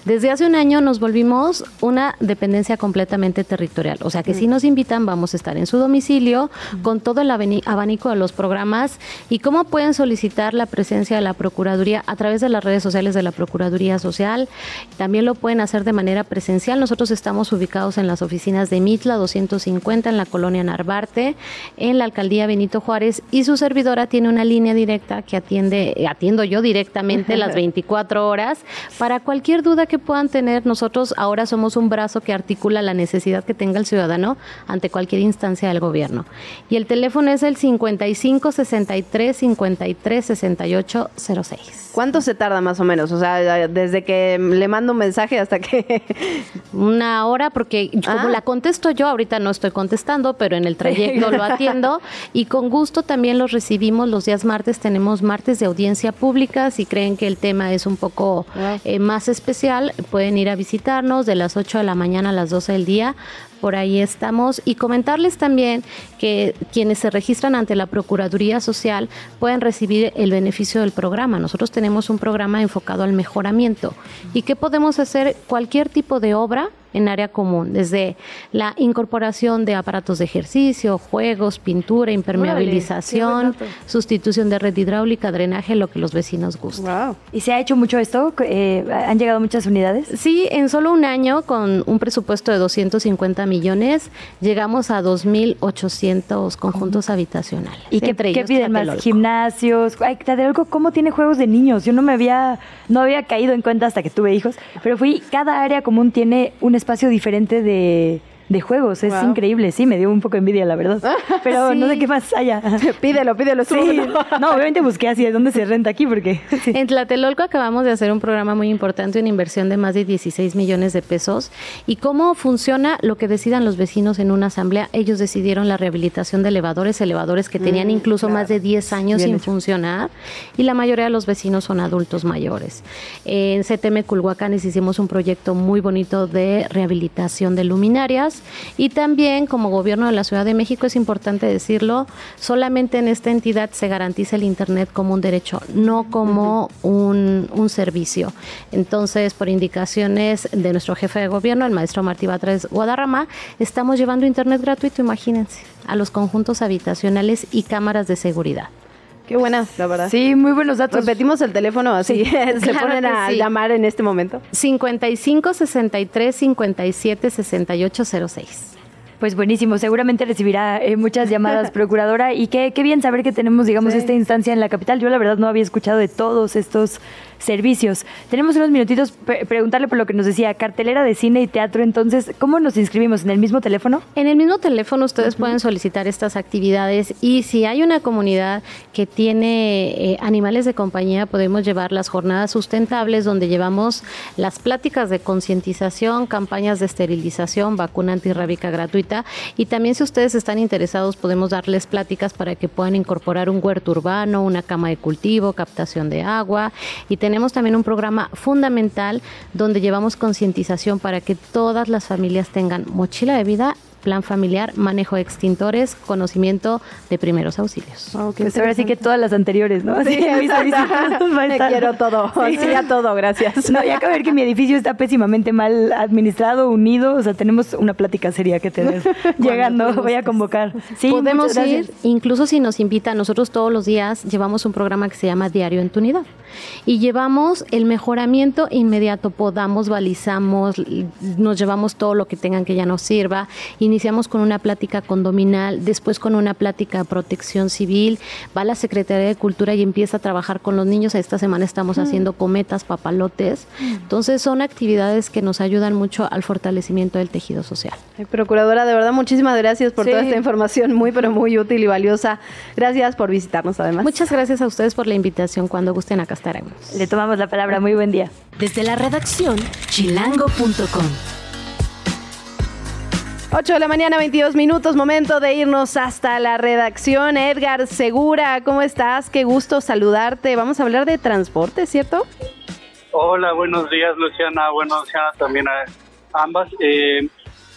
Desde hace un año nos volvimos una dependencia completamente territorial. O sea que si nos invitan, vamos a estar en su domicilio con todo el abanico de los programas. Y cómo pueden solicitar la presencia de la Procuraduría a través de las redes sociales de la Procuraduría Social. También lo pueden hacer de manera presencial. Nosotros estamos ubicados en las oficinas de Mitla 250 en la colonia Narvarte, en la alcaldía Benito Juárez. Y su servidora tiene una línea directa que atiende, atiendo yo directamente *laughs* las 24 horas para cualquier duda que puedan tener. Nosotros ahora somos un brazo que articula la necesidad que tenga el ciudadano ante cualquier instancia del gobierno. Y el teléfono es el 55 63 53 68 06. ¿Cuánto se tarda más o menos? O sea, desde que le mando un mensaje hasta que... *laughs* Una hora, porque como ah. la contesto yo, ahorita no estoy contestando, pero en el trayecto lo *laughs* atiendo y con gusto también los recibimos los días martes. Tenemos martes de audiencia pública. Si creen que el tema es un poco eh, más especial, pueden ir a visitarnos de las 8 de la mañana a las 12 del día por ahí estamos. Y comentarles también que quienes se registran ante la Procuraduría Social pueden recibir el beneficio del programa. Nosotros tenemos un programa enfocado al mejoramiento. ¿Y qué podemos hacer? Cualquier tipo de obra en área común, desde la incorporación de aparatos de ejercicio, juegos, pintura, impermeabilización, sustitución de red hidráulica, drenaje, lo que los vecinos gustan. ¿Y se ha hecho mucho esto? Eh, ¿Han llegado muchas unidades? Sí, en solo un año, con un presupuesto de 250 millones, llegamos a 2.800 conjuntos habitacionales. ¿Y qué, piden más? ¿Gimnasios? Ay, ¿cómo tiene juegos de niños? Yo no me había, no había caído en cuenta hasta que tuve hijos, pero fui, cada área común tiene un espacio diferente de, de juegos. Es increíble, sí, me dio un poco de envidia, la verdad. *laughs* Pero no sé qué más haya. *laughs* pídelo, pídelo. Sí. *laughs* No, obviamente busqué así, ¿dónde se renta aquí? Porque... En Tlatelolco acabamos de hacer un programa muy importante, una inversión de más de 16 millones de pesos. ¿Y cómo funciona lo que decidan los vecinos en una asamblea? Ellos decidieron la rehabilitación de elevadores, elevadores que tenían mm, incluso más de 10 años sin funcionar. Y la mayoría de los vecinos son adultos mayores. En CTM Culhuacanes hicimos un proyecto muy bonito de rehabilitación de luminarias y también como gobierno de la Ciudad de México es importante decirlo, solamente en esta entidad se garantiza el Internet como un derecho, no como un, servicio. Entonces, por indicaciones de nuestro jefe de gobierno, el maestro Martí Batres Guadarrama, estamos llevando Internet gratuito, imagínense, a los conjuntos habitacionales y cámaras de seguridad. Qué buena, la verdad. Sí, muy buenos datos. Repetimos el teléfono así. *laughs* Se ponen a llamar en este momento. 55 63 57 68 06. Pues buenísimo, seguramente recibirá eh, muchas llamadas, *laughs* procuradora, y qué, qué, bien saber que tenemos, digamos, esta instancia en la capital. Yo la verdad no había escuchado de todos estos servicios. Tenemos unos minutitos preguntarle por lo que nos decía, cartelera de cine y teatro, entonces, ¿cómo nos inscribimos? ¿En el mismo teléfono? En el mismo teléfono ustedes pueden solicitar estas actividades y si hay una comunidad que tiene eh, animales de compañía, podemos llevar las jornadas sustentables donde llevamos las pláticas de concientización, campañas de esterilización, vacuna antirrábica gratuita y también si ustedes están interesados podemos darles pláticas para que puedan incorporar un huerto urbano, una cama de cultivo, captación de agua y tenemos también un programa fundamental donde llevamos concientización para que todas las familias tengan mochila de vida plan familiar, manejo de extintores, conocimiento de primeros auxilios. Okay, pues ahora sí que todas las anteriores, ¿no? Sí, *laughs* Me quiero todo, sí. a todo, gracias. No, ya acabo ver que mi edificio está pésimamente mal administrado, unido, o sea, tenemos una plática seria que tener. *laughs* *laughs* Llegando, voy a convocar. Sí, Podemos ir, incluso si nos invita, nosotros todos los días llevamos un programa que se llama Diario en tu unidad y llevamos el mejoramiento inmediato, podamos, balizamos, nos llevamos todo lo que tengan que ya nos sirva iniciamos con una plática condominal, después con una plática de protección civil, va la Secretaría de Cultura y empieza a trabajar con los niños. Esta semana estamos mm. haciendo cometas, papalotes. Mm. Entonces son actividades que nos ayudan mucho al fortalecimiento del tejido social. Procuradora, de verdad, muchísimas gracias por toda esta información muy, pero muy útil y valiosa. Gracias por visitarnos además. Muchas gracias a ustedes por la invitación. Cuando gusten, acá estaremos. Le tomamos la palabra. Muy buen día. Desde la redacción, chilango.com. 8 de la mañana, 22 minutos, momento de irnos hasta la redacción. Edgar Segura, ¿cómo estás? Qué gusto saludarte. Vamos a hablar de transporte, ¿cierto? Hola, buenos días, Luciana. Buenos días también a ambas. Eh,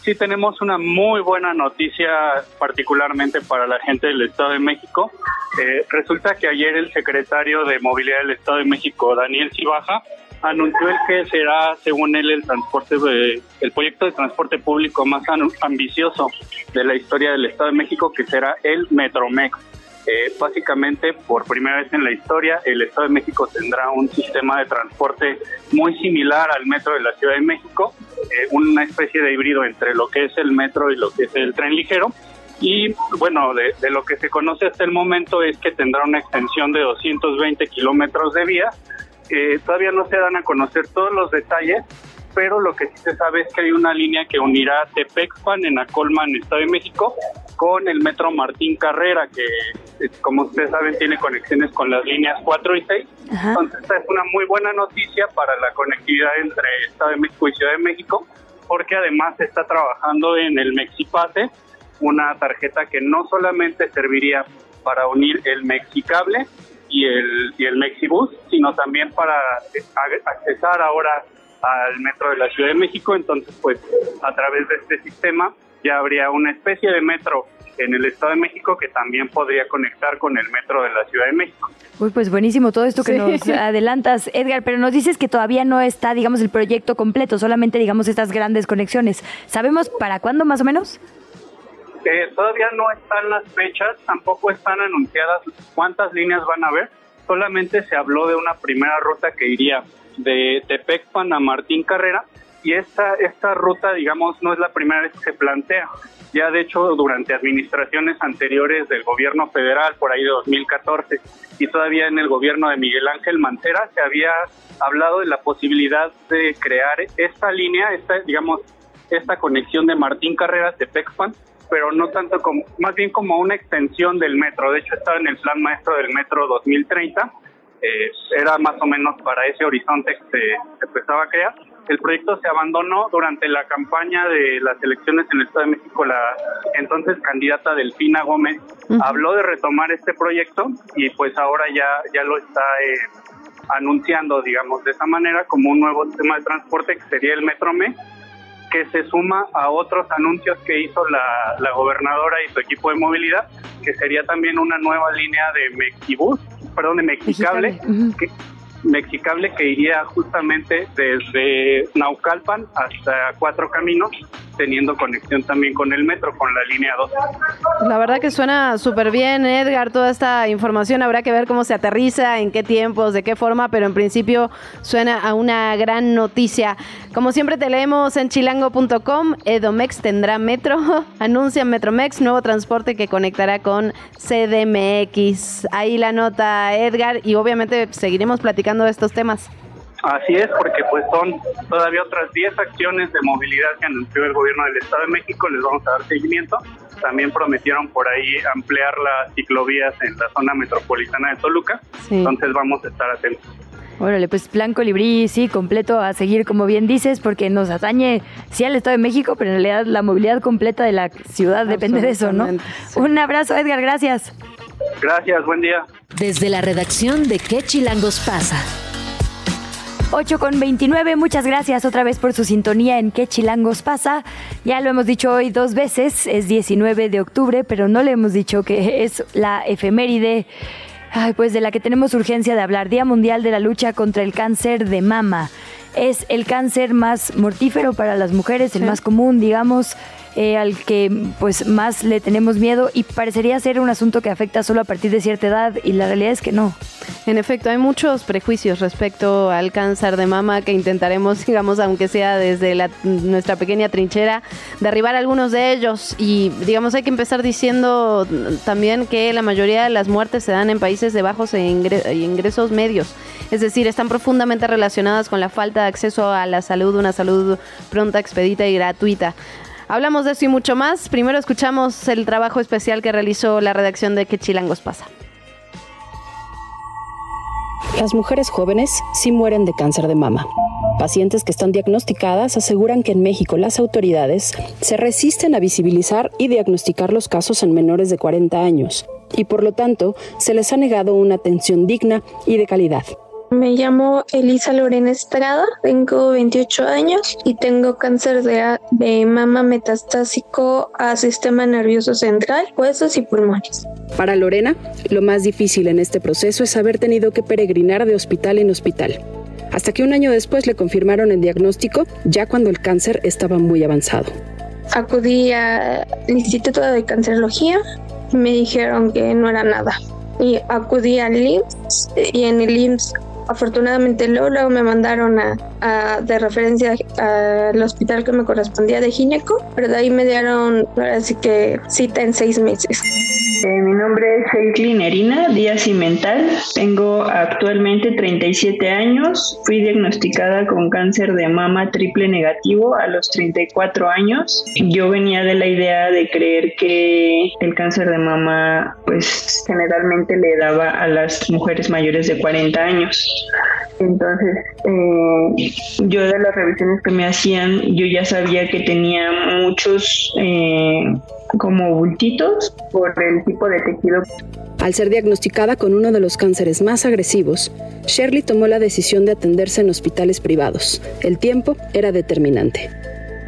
sí, tenemos una muy buena noticia, particularmente para la gente del Estado de México. Eh, resulta que ayer el secretario de Movilidad del Estado de México, Daniel Cibaja, anunció que será, según él, el transporte, el proyecto de transporte público más ambicioso de la historia del Estado de México, que será el Metromex. Eh, básicamente, por primera vez en la historia, el Estado de México tendrá un sistema de transporte muy similar al metro de la Ciudad de México, eh, una especie de híbrido entre lo que es el metro y lo que es el tren ligero. Y bueno, de, de lo que se conoce hasta el momento es que tendrá una extensión de 220 kilómetros de vía, todavía no se dan a conocer todos los detalles, pero lo que sí se sabe es que hay una línea que unirá Tepexpan en Acolman, Estado de México, con el metro Martín Carrera, que eh, como ustedes saben tiene conexiones con las líneas 4 y 6. Entonces esta es una muy buena noticia para la conectividad entre Estado de México y Ciudad de México, porque además se está trabajando en el Mexipase, una tarjeta que no solamente serviría para unir el Mexicable, y el, y el Mexibus, sino también para accesar ahora al metro de la Ciudad de México. Entonces, pues a través de este sistema ya habría una especie de metro en el Estado de México que también podría conectar con el metro de la Ciudad de México. Uy, pues buenísimo todo esto que nos *laughs* adelantas, Edgar, pero nos dices que todavía no está, digamos, el proyecto completo, solamente, digamos, estas grandes conexiones. ¿Sabemos para cuándo más o menos? todavía no están las fechas, tampoco están anunciadas cuántas líneas van a haber, solamente se habló de una primera ruta que iría de Tepecpan a Martín Carrera y esta, esta ruta, digamos, no es la primera vez que se plantea. Ya de hecho, durante administraciones anteriores del gobierno federal, por ahí de 2014, y todavía en el gobierno de Miguel Ángel Mancera, se había hablado de la posibilidad de crear esta línea, esta, digamos, esta conexión de Martín Carrera Tepexpan pero no tanto como, más bien como una extensión del metro. De hecho, estaba en el plan maestro del metro 2030. Eh, era más o menos para ese horizonte que se, empezaba a crear. El proyecto se abandonó durante la campaña de las elecciones en el Estado de México. La entonces candidata Delfina Gómez habló de retomar este proyecto y pues ahora ya, ya lo está eh, anunciando, digamos, de esa manera como un nuevo sistema de transporte que sería el Metrome que se suma a otros anuncios que hizo la, la gobernadora y su equipo de movilidad, que sería también una nueva línea de Mexibus, perdón, de Mexicable, que, Mexicable que iría justamente desde Naucalpan hasta Cuatro Caminos teniendo conexión también con el metro, con la línea 2. La verdad que suena súper bien, Edgar, toda esta información. Habrá que ver cómo se aterriza, en qué tiempos, de qué forma, pero en principio suena a una gran noticia. Como siempre te leemos en chilango.com, Edomex tendrá metro, *laughs* anuncia Metromex, nuevo transporte que conectará con CDMX. Ahí la nota, Edgar, y obviamente seguiremos platicando de estos temas. Así es, porque pues son todavía otras 10 acciones de movilidad que anunció el gobierno del Estado de México, les vamos a dar seguimiento. También prometieron por ahí ampliar las ciclovías en la zona metropolitana de Toluca, entonces vamos a estar atentos. Órale, pues plan colibrí, sí, completo a seguir, como bien dices, porque nos atañe, sí, al Estado de México, pero en realidad la movilidad completa de la ciudad depende de eso, ¿no? Un abrazo, Edgar, gracias. Gracias, buen día. Desde la redacción de ¿Qué Chilangos pasa? 8 con 29, muchas gracias otra vez por su sintonía en ¿Qué Chilangos pasa? Ya lo hemos dicho hoy dos veces, es 19 de octubre, pero no le hemos dicho que es la efeméride pues de la que tenemos urgencia de hablar, Día Mundial de la Lucha contra el Cáncer de Mama. Es el cáncer más mortífero para las mujeres, el más común, digamos. Eh, al que pues más le tenemos miedo y parecería ser un asunto que afecta solo a partir de cierta edad y la realidad es que no. En efecto, hay muchos prejuicios respecto al cáncer de mama que intentaremos, *laughs* digamos, aunque sea desde nuestra pequeña trinchera, derribar algunos de ellos. Y, digamos, hay que empezar diciendo también que la mayoría de las muertes se dan en países de bajos e ingresos medios. Es decir, están profundamente relacionadas con la falta de acceso a la salud, una salud pronta, expedita y gratuita. Hablamos de eso y mucho más. Primero escuchamos el trabajo especial que realizó la redacción de Que Chilangos pasa. Las mujeres jóvenes sí mueren de cáncer de mama. Pacientes que están diagnosticadas aseguran que en México las autoridades se resisten a visibilizar y diagnosticar los casos en menores de 40 años y por lo tanto se les ha negado una atención digna y de calidad. Me llamo Elisa Lorena Estrada, tengo 28 años y tengo cáncer de, de mama metastásico a sistema nervioso central, huesos y pulmones. Para Lorena, lo más difícil en este proceso es haber tenido que peregrinar de hospital en hospital. Hasta que un año después le confirmaron el diagnóstico, ya cuando el cáncer estaba muy avanzado. Acudí al Instituto de Cancerología y me dijeron que no era nada. Y acudí al IMSS y en el IMSS afortunadamente luego, me mandaron a, de referencia al hospital que me correspondía de gineco, pero de ahí me dieron así que cita en seis meses. Eh, mi nombre es Heiklin Erina Díaz Cimental. Tengo actualmente 37 años. Fui diagnosticada con cáncer de mama triple negativo a los 34 años. Yo venía de la idea de creer que el cáncer de mama pues generalmente le daba a las mujeres mayores de 40 años. Entonces, eh, yo de las revisiones que me hacían, yo ya sabía que tenía muchos eh, como bultitos por el tipo de tejido. Al ser diagnosticada con uno de los cánceres más agresivos, Shirley tomó la decisión de atenderse en hospitales privados. El tiempo era determinante.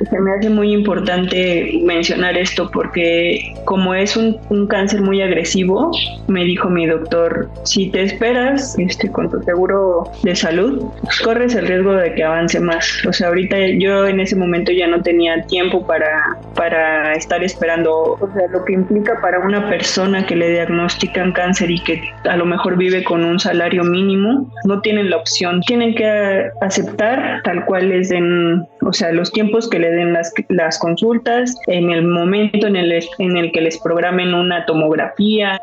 Se me hace muy importante mencionar esto porque como es un, cáncer muy agresivo, me dijo mi doctor, si te esperas este, con tu seguro de salud, corres el riesgo de que avance más. O sea, ahorita yo en ese momento ya no tenía tiempo para, para estar esperando. O sea, lo que implica para una persona que le diagnostican cáncer y que a lo mejor vive con un salario mínimo, no tienen la opción. Tienen que aceptar tal cual les den, o sea, los tiempos que le den las, las consultas, en el momento en el, en el que les programen una tomografía.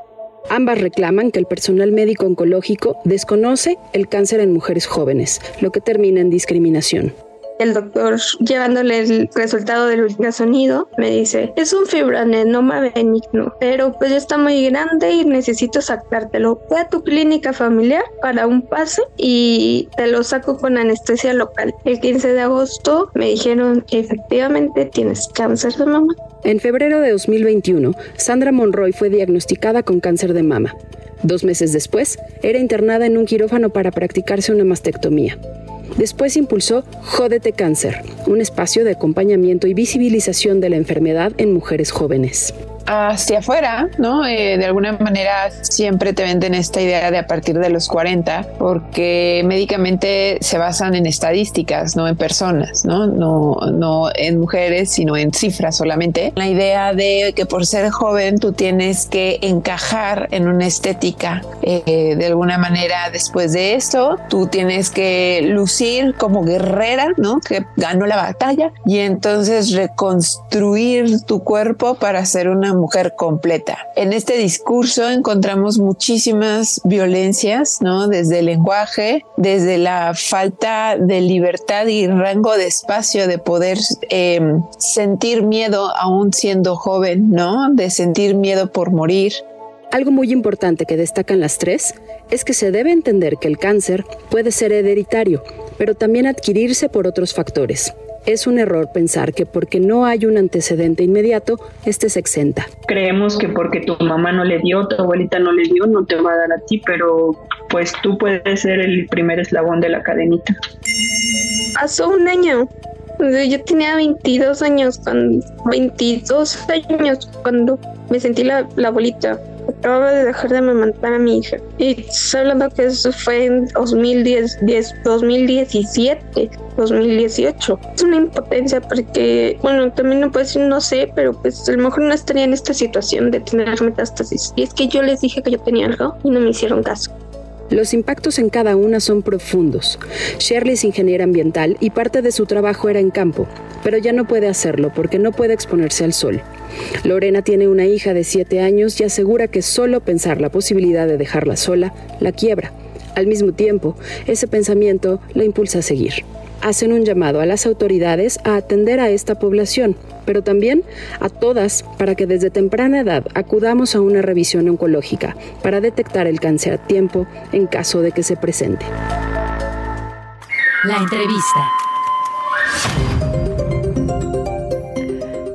Ambas reclaman que el personal médico oncológico desconoce el cáncer en mujeres jóvenes, lo que termina en discriminación el doctor llevándole el resultado del ultrasonido me dice es un fibroadenoma benigno pero pues ya está muy grande y necesito sacártelo. Voy a tu clínica familiar para un pase y te lo saco con anestesia local. El 15 de agosto me dijeron efectivamente tienes cáncer de mama en febrero de 2021 Sandra Monroy fue diagnosticada con cáncer de mama. Dos meses después era internada en un quirófano para practicarse una mastectomía Después impulsó Jódete Cáncer, un espacio de acompañamiento y visibilización de la enfermedad en mujeres jóvenes. Hacia afuera, ¿no? Eh, de alguna manera siempre te venden esta idea de a partir de los 40, porque médicamente se basan en estadísticas, no en personas, ¿no? No, no en mujeres, sino en cifras solamente. La idea de que por ser joven tú tienes que encajar en una estética. Eh, de alguna manera, después de esto, tú tienes que lucir como guerrera, ¿no? Que ganó la batalla y entonces reconstruir tu cuerpo para ser una mujer completa. En este discurso encontramos muchísimas violencias, ¿no? Desde el lenguaje, desde la falta de libertad y rango de espacio de poder eh, sentir miedo aún siendo joven, ¿no? De sentir miedo por morir. Algo muy importante que destacan las tres es que se debe entender que el cáncer puede ser hereditario, pero también adquirirse por otros factores. Es un error pensar que porque no hay un antecedente inmediato, este se exenta. Creemos que porque tu mamá no le dio, tu abuelita no le dio, no te va a dar a ti, pero pues tú puedes ser el primer eslabón de la cadenita. Pasó un año. Yo tenía 22 años, cuando, 22 años cuando me sentí la, la abuelita. Acababa de dejar de amamantar a mi hija. Y hablando que eso fue en 2010, 10, 2017, 2018. Es una impotencia porque, bueno, también no puedo decir no sé, pero pues a lo mejor no estaría en esta situación de tener metástasis. Y es que yo les dije que yo tenía algo y no me hicieron caso. Los impactos en cada una son profundos. Shirley es ingeniera ambiental y parte de su trabajo era en campo, pero ya no puede hacerlo porque no puede exponerse al sol. Lorena tiene una hija de 7 años y asegura que solo pensar la posibilidad de dejarla sola la quiebra. Al mismo tiempo, ese pensamiento la impulsa a seguir. Hacen un llamado a las autoridades a atender a esta población, pero también a todas para que desde temprana edad acudamos a una revisión oncológica para detectar el cáncer a tiempo en caso de que se presente. La entrevista.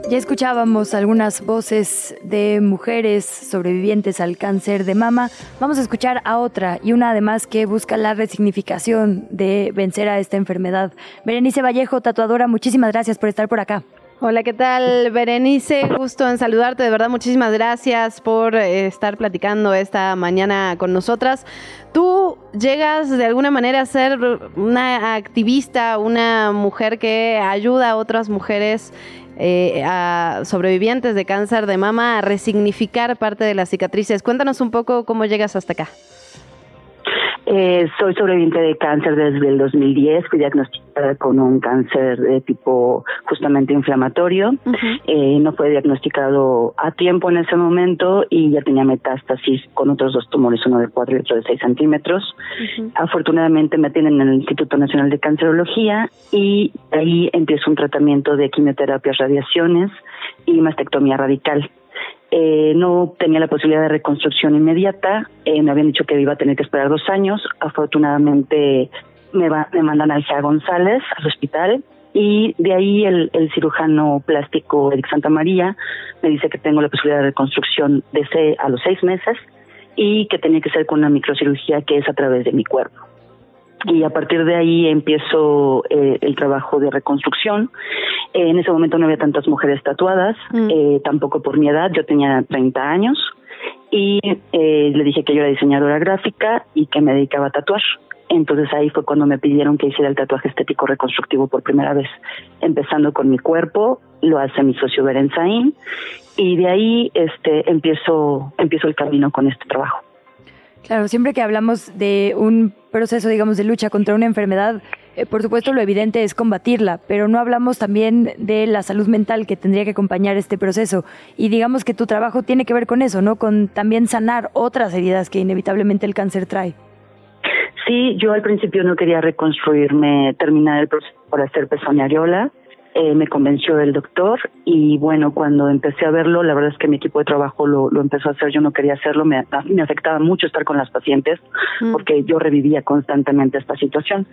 Ya escuchábamos algunas voces de mujeres sobrevivientes al cáncer de mama. Vamos a escuchar a otra y una además que busca la resignificación de vencer a esta enfermedad. Berenice Vallejo, tatuadora, muchísimas gracias por estar por acá. Hola, ¿qué tal, Berenice? Gusto en saludarte, de verdad, muchísimas gracias por eh, estar platicando esta mañana con nosotras. Tú llegas de alguna manera a ser una activista, una mujer que ayuda a otras mujeres eh, a sobrevivientes de cáncer de mama a resignificar parte de las cicatrices. Cuéntanos un poco cómo llegas hasta acá. Eh, soy sobreviviente de cáncer desde el 2010, fui diagnosticada con un cáncer de tipo justamente inflamatorio. eh, no fue diagnosticado a tiempo en ese momento y ya tenía metástasis con otros dos tumores, uno de 4 y otro de 6 centímetros. Afortunadamente me atienden en el Instituto Nacional de Cancerología y ahí empiezo un tratamiento de quimioterapia, radiaciones y mastectomía radical. Eh, no tenía la posibilidad de reconstrucción inmediata, eh, me habían dicho que iba a tener que esperar dos años, afortunadamente me, va, me mandan al GEA González, al hospital, y de ahí el, el cirujano plástico Eric Santa María me dice que tengo la posibilidad de reconstrucción de ese a los seis meses y que tenía que ser con una microcirugía que es a través de mi cuerpo y a partir de ahí empiezo eh, el trabajo de reconstrucción. Eh, en ese momento no había tantas mujeres tatuadas, eh, tampoco por mi edad, yo tenía 30 años y eh, le dije que yo era diseñadora gráfica y que me dedicaba a tatuar. Entonces ahí fue cuando me pidieron que hiciera el tatuaje estético reconstructivo por primera vez, empezando con mi cuerpo, lo hace mi socio Berenzaín y de ahí este empiezo empiezo el camino con este trabajo. Claro, siempre que hablamos de un proceso, digamos, de lucha contra una enfermedad, eh, por supuesto lo evidente es combatirla, pero no hablamos también de la salud mental que tendría que acompañar este proceso. Y digamos que tu trabajo tiene que ver con eso, ¿no? Con también sanar otras heridas que inevitablemente el cáncer trae. Sí, yo al principio no quería reconstruirme, terminar el proceso por hacer areola. Eh, me convenció el doctor y bueno, cuando empecé a verlo, la verdad es que mi equipo de trabajo lo, lo empezó a hacer, yo no quería hacerlo, me, me afectaba mucho estar con las pacientes porque yo revivía constantemente esta situación.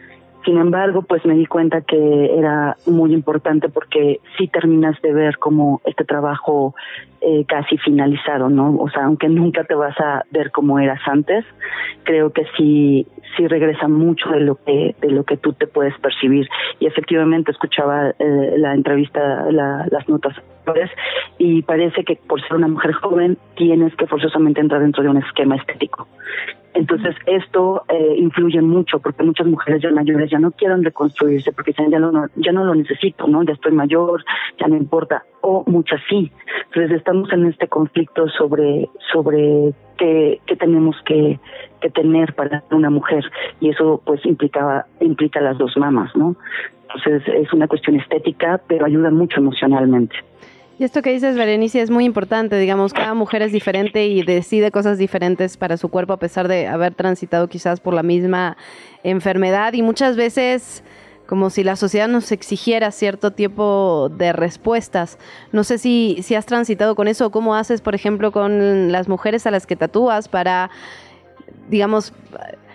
Sin embargo, pues me di cuenta que era muy importante porque sí terminas de ver como este trabajo eh, casi finalizado, ¿no? O sea, aunque nunca te vas a ver como eras antes, creo que sí sí regresa mucho de lo que de lo que tú te puedes percibir y efectivamente escuchaba eh, la entrevista las notas y parece que por ser una mujer joven tienes que forzosamente entrar dentro de un esquema estético entonces esto eh, influye mucho porque muchas mujeres ya mayores ya no quieren reconstruirse porque ya, no, ya no lo necesito, ¿no? Ya estoy mayor, ya no importa. O muchas sí. Entonces estamos en este conflicto sobre, sobre qué, qué tenemos que, que tener para una mujer y eso pues implicaba, implica las dos mamas, ¿no? Entonces es una cuestión estética pero ayuda mucho emocionalmente. Y esto que dices, Berenice, es muy importante. Digamos, cada mujer es diferente y decide cosas diferentes para su cuerpo a pesar de haber transitado quizás por la misma enfermedad. Y muchas veces, como si la sociedad nos exigiera cierto tiempo de respuestas. No sé si, si has transitado con eso o cómo haces, por ejemplo, con las mujeres a las que tatúas para, digamos,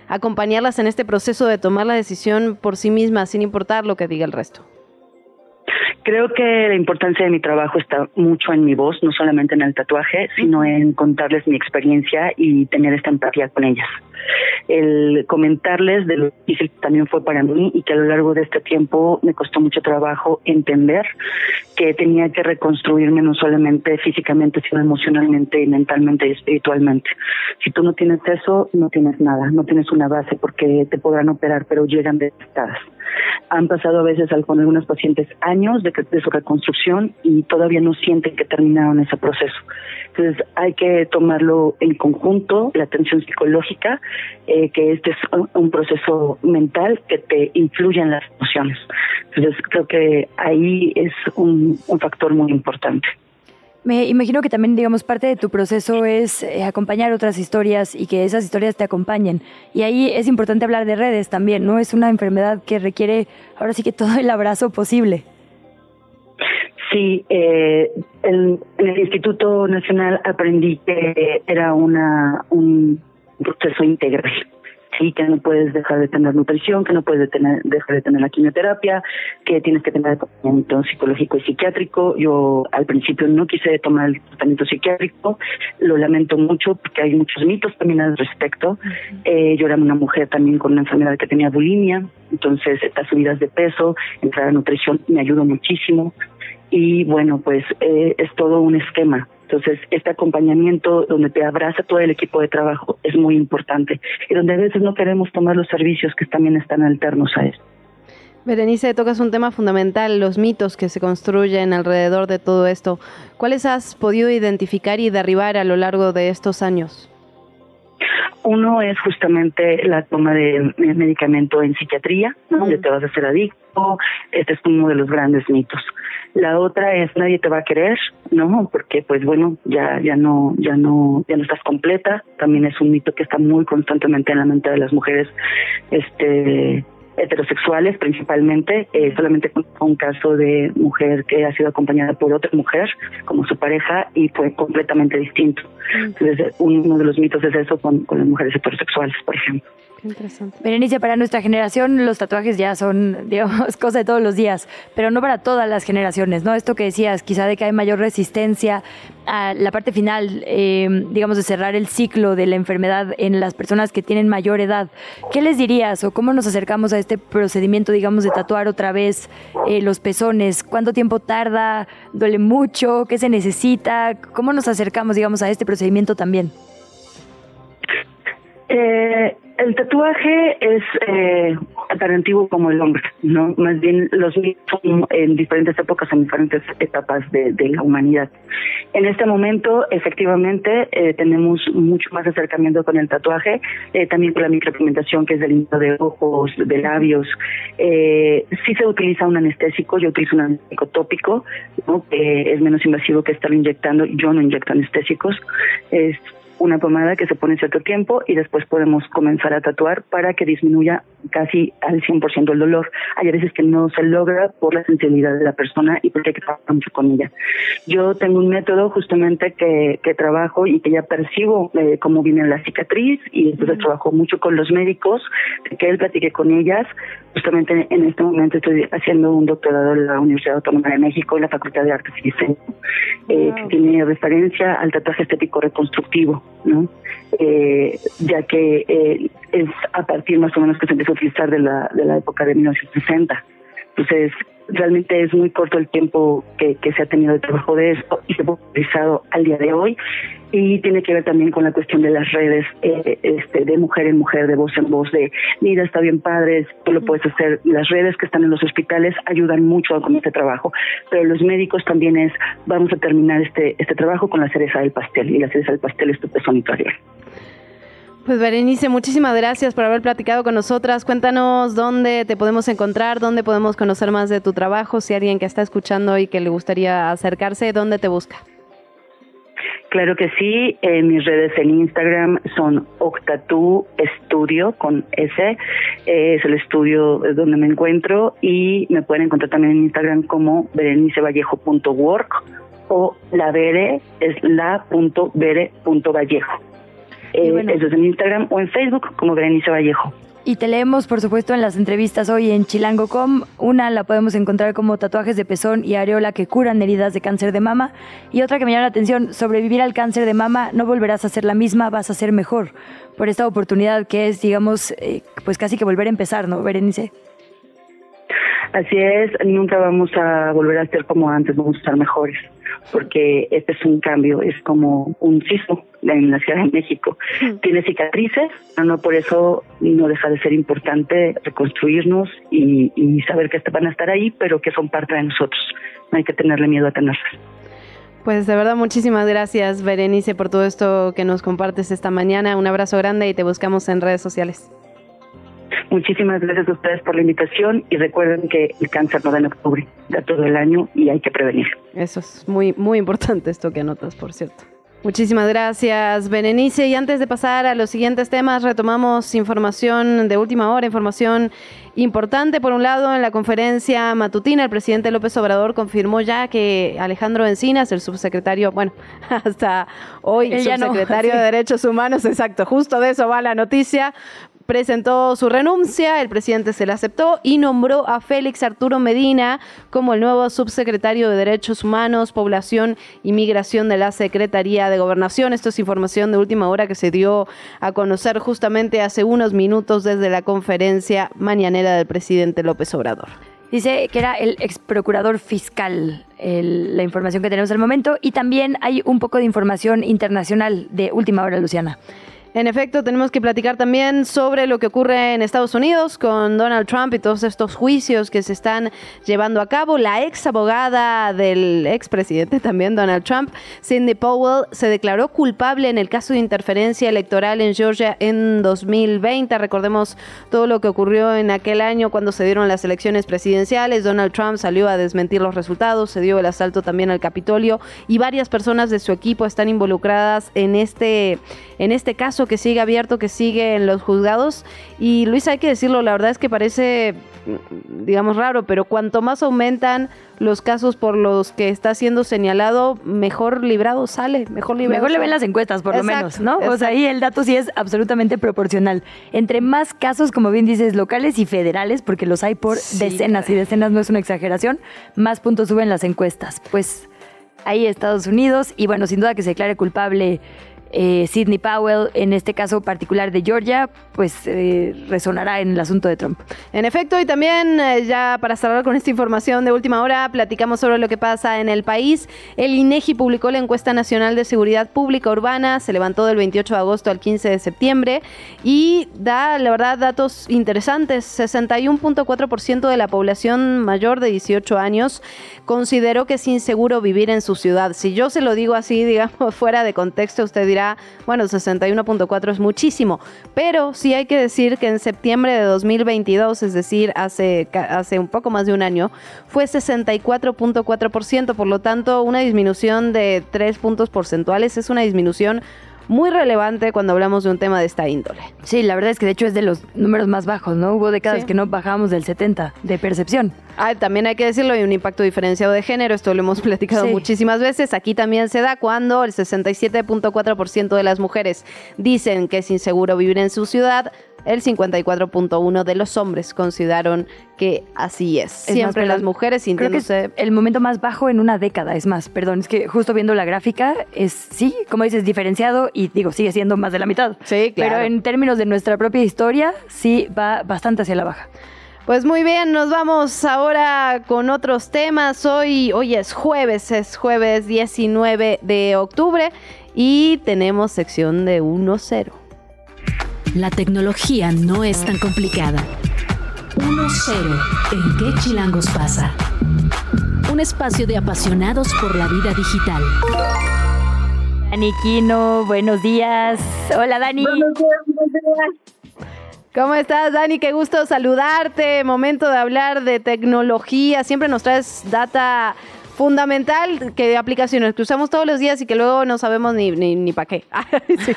acompañarlas en este proceso de tomar la decisión por sí mismas, sin importar lo que diga el resto. Creo que la importancia de mi trabajo está mucho en mi voz, no solamente en el tatuaje, sino en contarles mi experiencia y tener esta empatía con ellas. El comentarles de lo difícil que también fue para mí y que a lo largo de este tiempo me costó mucho trabajo entender que tenía que reconstruirme no solamente físicamente, sino emocionalmente y mentalmente y espiritualmente. Si tú no tienes eso, no tienes nada, no tienes una base porque te podrán operar, pero llegan detestadas. Han pasado a veces con algunos pacientes años de, su reconstrucción y todavía no sienten que terminaron ese proceso. Entonces hay que tomarlo en conjunto, la atención psicológica, eh, que este es un, proceso mental que te influye en las emociones. Entonces creo que ahí es un, factor muy importante. Me imagino que también, digamos, parte de tu proceso es eh, acompañar otras historias y que esas historias te acompañen. Y ahí es importante hablar de redes también, ¿no? Es una enfermedad que requiere ahora sí que todo el abrazo posible. Sí, eh, en, el Instituto Nacional aprendí que era una un proceso integral. Sí, que no puedes dejar de tener nutrición, que no puedes dejar de tener la quimioterapia, que tienes que tener tratamiento psicológico y psiquiátrico. Yo al principio no quise tomar el tratamiento psiquiátrico, lo lamento mucho porque hay muchos mitos también al respecto. eh, yo era una mujer también con una enfermedad que tenía bulimia, entonces estas subidas de peso, entrar a nutrición me ayudó muchísimo y bueno, pues eh, es todo un esquema. Entonces, este acompañamiento donde te abraza todo el equipo de trabajo es muy importante y donde a veces no queremos tomar los servicios que también están alternos a eso. Berenice, tocas un tema fundamental, los mitos que se construyen alrededor de todo esto. ¿Cuáles has podido identificar y derribar a lo largo de estos años? Uno es justamente la toma de medicamento en psiquiatría, donde te vas a hacer adicto. Este es uno de los grandes mitos. La otra es nadie te va a querer, ¿no? Porque pues bueno, ya ya no ya no ya no estás completa. También es un mito que está muy constantemente en la mente de las mujeres este heterosexuales principalmente, eh, solamente con un caso de mujer que ha sido acompañada por otra mujer como su pareja y fue completamente distinto. Mm. Entonces, uno de los mitos es eso con, con las mujeres heterosexuales, por ejemplo. Interesante. Berenice, para nuestra generación los tatuajes ya son, *laughs* digamos, cosa de todos los días, pero no para todas las generaciones, ¿no? Esto que decías, quizá de que hay mayor resistencia a la parte final, eh, digamos, de cerrar el ciclo de la enfermedad en las personas que tienen mayor edad. ¿Qué les dirías o cómo nos acercamos a este procedimiento, digamos, de tatuar otra vez eh, los pezones? ¿Cuánto tiempo tarda? ¿Duele mucho? ¿Qué se necesita? ¿Cómo nos acercamos, digamos, a este procedimiento también? Eh, el tatuaje es eh, tan antiguo como el hombre, ¿no? Más bien los mitos son en diferentes épocas, en diferentes etapas de, la humanidad. En este momento, efectivamente, eh, tenemos mucho más acercamiento con el tatuaje, eh, también con la micropigmentación, que es del lindo de ojos, de labios. Eh, sí se utiliza un anestésico, yo utilizo un anestésico tópico, ¿no? que es menos invasivo que estar inyectando. Yo no inyecto anestésicos. Es una pomada que se pone cierto tiempo y después podemos comenzar a tatuar para que disminuya casi al 100% el dolor. Hay veces que no se logra por la sensibilidad de la persona y porque hay que trabajar mucho con ella. Yo tengo un método justamente que, que trabajo y que ya percibo eh, cómo viene la cicatriz y entonces trabajo mucho con los médicos, que él platique con ellas. Justamente en este momento estoy haciendo un doctorado en la Universidad Autónoma de México en la Facultad de Artes y Diseño, eh, que tiene referencia al tatuaje estético reconstructivo, ¿no? Eh, ya que eh, es a partir más o menos que se empezó a utilizar de la, de la época de 1960. Entonces, realmente es muy corto el tiempo que, que se ha tenido de trabajo de esto y se ha utilizado al día de hoy. Y tiene que ver también con la cuestión de las redes, eh, este, de mujer en mujer, de voz en voz, de mira, está bien padre, tú lo puedes hacer. Las redes que están en los hospitales ayudan mucho con este trabajo, pero los médicos también es, vamos a terminar este, este trabajo con la cereza del pastel, y la cereza del pastel es tu pezón Pues Berenice, muchísimas gracias por haber platicado con nosotras. Cuéntanos dónde te podemos encontrar, dónde podemos conocer más de tu trabajo, si alguien que está escuchando y que le gustaría acercarse, ¿dónde te busca? Claro que sí, eh, mis redes en Instagram son Octatu Estudio con S, es el estudio donde me encuentro y me pueden encontrar también en Instagram como berenicevallejo.work o la vere es la.vere.vallejo. Eh, bueno. Eso es en Instagram o en Facebook como Berenice Vallejo. Y te leemos, por supuesto, en las entrevistas hoy en chilango.com. Una la podemos encontrar como tatuajes de pezón y areola que curan heridas de cáncer de mama. Y otra que me llama la atención, sobrevivir al cáncer de mama, no volverás a ser la misma, vas a ser mejor. Por esta oportunidad que es, digamos, eh, pues casi que volver a empezar, ¿no, Berenice? Así es, nunca vamos a volver a ser como antes, vamos a estar mejores, porque este es un cambio, es como un sismo en la Ciudad de México. Tiene cicatrices, pero no por eso no deja de ser importante reconstruirnos y, y saber que van a estar ahí, pero que son parte de nosotros. No hay que tenerle miedo a tenerlas. Pues de verdad, muchísimas gracias, Berenice, por todo esto que nos compartes esta mañana. Un abrazo grande y te buscamos en redes sociales. Muchísimas gracias a ustedes por la invitación y recuerden que el cáncer no da en octubre, da todo el año y hay que prevenir. Eso es muy, muy importante esto que anotas, por cierto. Muchísimas gracias, Berenice. Y antes de pasar a los siguientes temas, retomamos información de última hora, información importante. Por un lado, en la conferencia matutina, el presidente López Obrador confirmó ya que Alejandro Encinas, el subsecretario, bueno, *laughs* hasta hoy, no, subsecretario sí. de Derechos Humanos, exacto, justo de eso va la noticia, presentó su renuncia, el presidente se la aceptó y nombró a Félix Arturo Medina como el nuevo subsecretario de Derechos Humanos, Población y Migración de la Secretaría de Gobernación. Esto es información de última hora que se dio a conocer justamente hace unos minutos desde la conferencia mañanera del presidente López Obrador. Dice que era el ex procurador fiscal, la información que tenemos al momento. Y también hay un poco de información internacional de última hora, Luciana. En efecto, tenemos que platicar también sobre lo que ocurre en Estados Unidos con Donald Trump y todos estos juicios que se están llevando a cabo. La ex abogada del expresidente también, Donald Trump, Sidney Powell, se declaró culpable en el caso de interferencia electoral en Georgia en 2020. Recordemos todo lo que ocurrió en aquel año cuando se dieron las elecciones presidenciales. Donald Trump salió a desmentir los resultados, se dio el asalto también al Capitolio y varias personas de su equipo están involucradas en este, en este caso que sigue abierto, que sigue en los juzgados. Y Luis, hay que decirlo, la verdad es que parece, mm, digamos, raro, pero cuanto más aumentan los casos por los que está siendo señalado, mejor librado sale, mejor librado. Mejor le ven las encuestas, por lo menos, ¿no? O sea, ahí el dato sí es absolutamente proporcional. Entre más casos, como bien dices, locales y federales, porque los hay por Sí, decenas y decenas, no es una exageración, más puntos suben las encuestas. Pues ahí Estados Unidos, y bueno, sin duda que se declare culpable eh, Sidney Powell, en este caso particular de Georgia, pues eh, resonará en el asunto de Trump. En efecto, y también eh, ya para cerrar con esta información de última hora, platicamos sobre lo que pasa en el país. El INEGI publicó la encuesta nacional de seguridad pública urbana, se levantó del 28 de agosto al 15 de septiembre y da, la verdad, datos interesantes. 61.4% de la población mayor de 18 años consideró que es inseguro vivir en su ciudad. Si yo se lo digo así, *laughs* digamos, fuera de contexto, usted dirá, bueno, 61.4 es muchísimo, pero sí hay que decir que en septiembre de 2022, es decir, hace, hace un poco más de un año, fue 64.4%, por lo tanto, una disminución de 3 puntos porcentuales es una disminución muy relevante cuando hablamos de un tema de esta índole. Sí, la verdad es que de hecho es de los números más bajos, ¿no? Hubo décadas Sí. que no bajábamos del 70 de percepción. Ah, también hay que decirlo, hay un impacto diferenciado de género, esto lo hemos *laughs* platicado Sí. muchísimas veces. Aquí también se da cuando el 67.4% de las mujeres dicen que es inseguro vivir en su ciudad, el 54.1% de los hombres consideraron que así es. Es más, Siempre las mujeres Creo que es sintiéndose... el momento más bajo en una década, es más, perdón, es que justo viendo la gráfica es, sí, como dices, diferenciado y digo, sigue siendo más de la mitad. Sí, claro. Pero en términos de nuestra propia historia, sí va bastante hacia la baja. Pues muy bien, nos vamos ahora con otros temas. Hoy, hoy es jueves, es jueves 19 de octubre y tenemos sección de 1-0. La tecnología no es tan complicada. 1-0. ¿En qué chilangos pasa? Un espacio de apasionados por la vida digital. Dani Quino, buenos días. Hola Dani. ¿Cómo estás, Dani? Qué gusto saludarte. Momento de hablar de tecnología. Siempre nos traes data fundamental que aplicaciones que usamos todos los días y que luego no sabemos ni, ni, ni para qué. *laughs* Sí.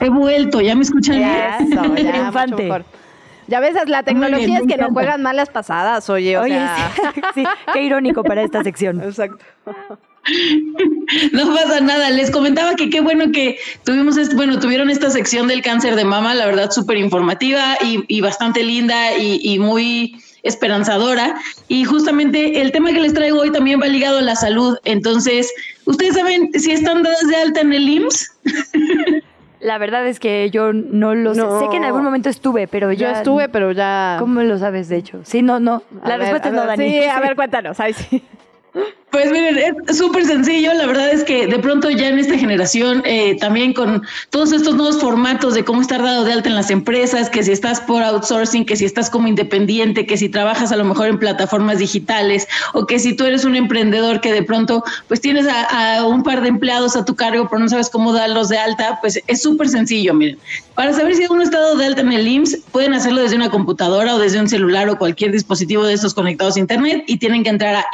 He vuelto, ¿ya me escuchan bien? Eso, ya, mucho *laughs* mejor. Ya ves, la tecnología bien, es que no encanta. juegan malas pasadas, oye. O Oye, sea... sí, *laughs* sí, qué irónico para esta sección. Exacto. *laughs* No pasa nada, les comentaba que qué bueno que tuvimos, este- bueno, tuvieron esta sección del cáncer de mama, la verdad súper informativa y, y bastante linda y, y muy esperanzadora. Y justamente el tema que les traigo hoy también va ligado a la salud. Entonces, ¿ustedes saben si están dadas de alta en el IMSS? *laughs* La verdad es que yo no lo sé. No. Sé que en algún momento estuve, pero Yo ya. estuve, pero ya... ¿Cómo lo sabes, de hecho? Sí, no, no. A La ver, respuesta es no, ver, Dani. Sí, a *laughs* ver, cuéntanos. Ay, sí. Pues miren, es súper sencillo. La verdad es que de pronto ya en esta generación, eh, también con todos estos nuevos formatos de cómo estar dado de alta en las empresas, que si estás por outsourcing, que si estás como independiente, que si trabajas a lo mejor en plataformas digitales o que si tú eres un emprendedor que de pronto pues tienes a, un par de empleados a tu cargo pero no sabes cómo darlos de alta, pues es súper sencillo, miren. Para saber si uno está dado de alta en el IMSS, pueden hacerlo desde una computadora o desde un celular o cualquier dispositivo de estos conectados a internet y tienen que entrar a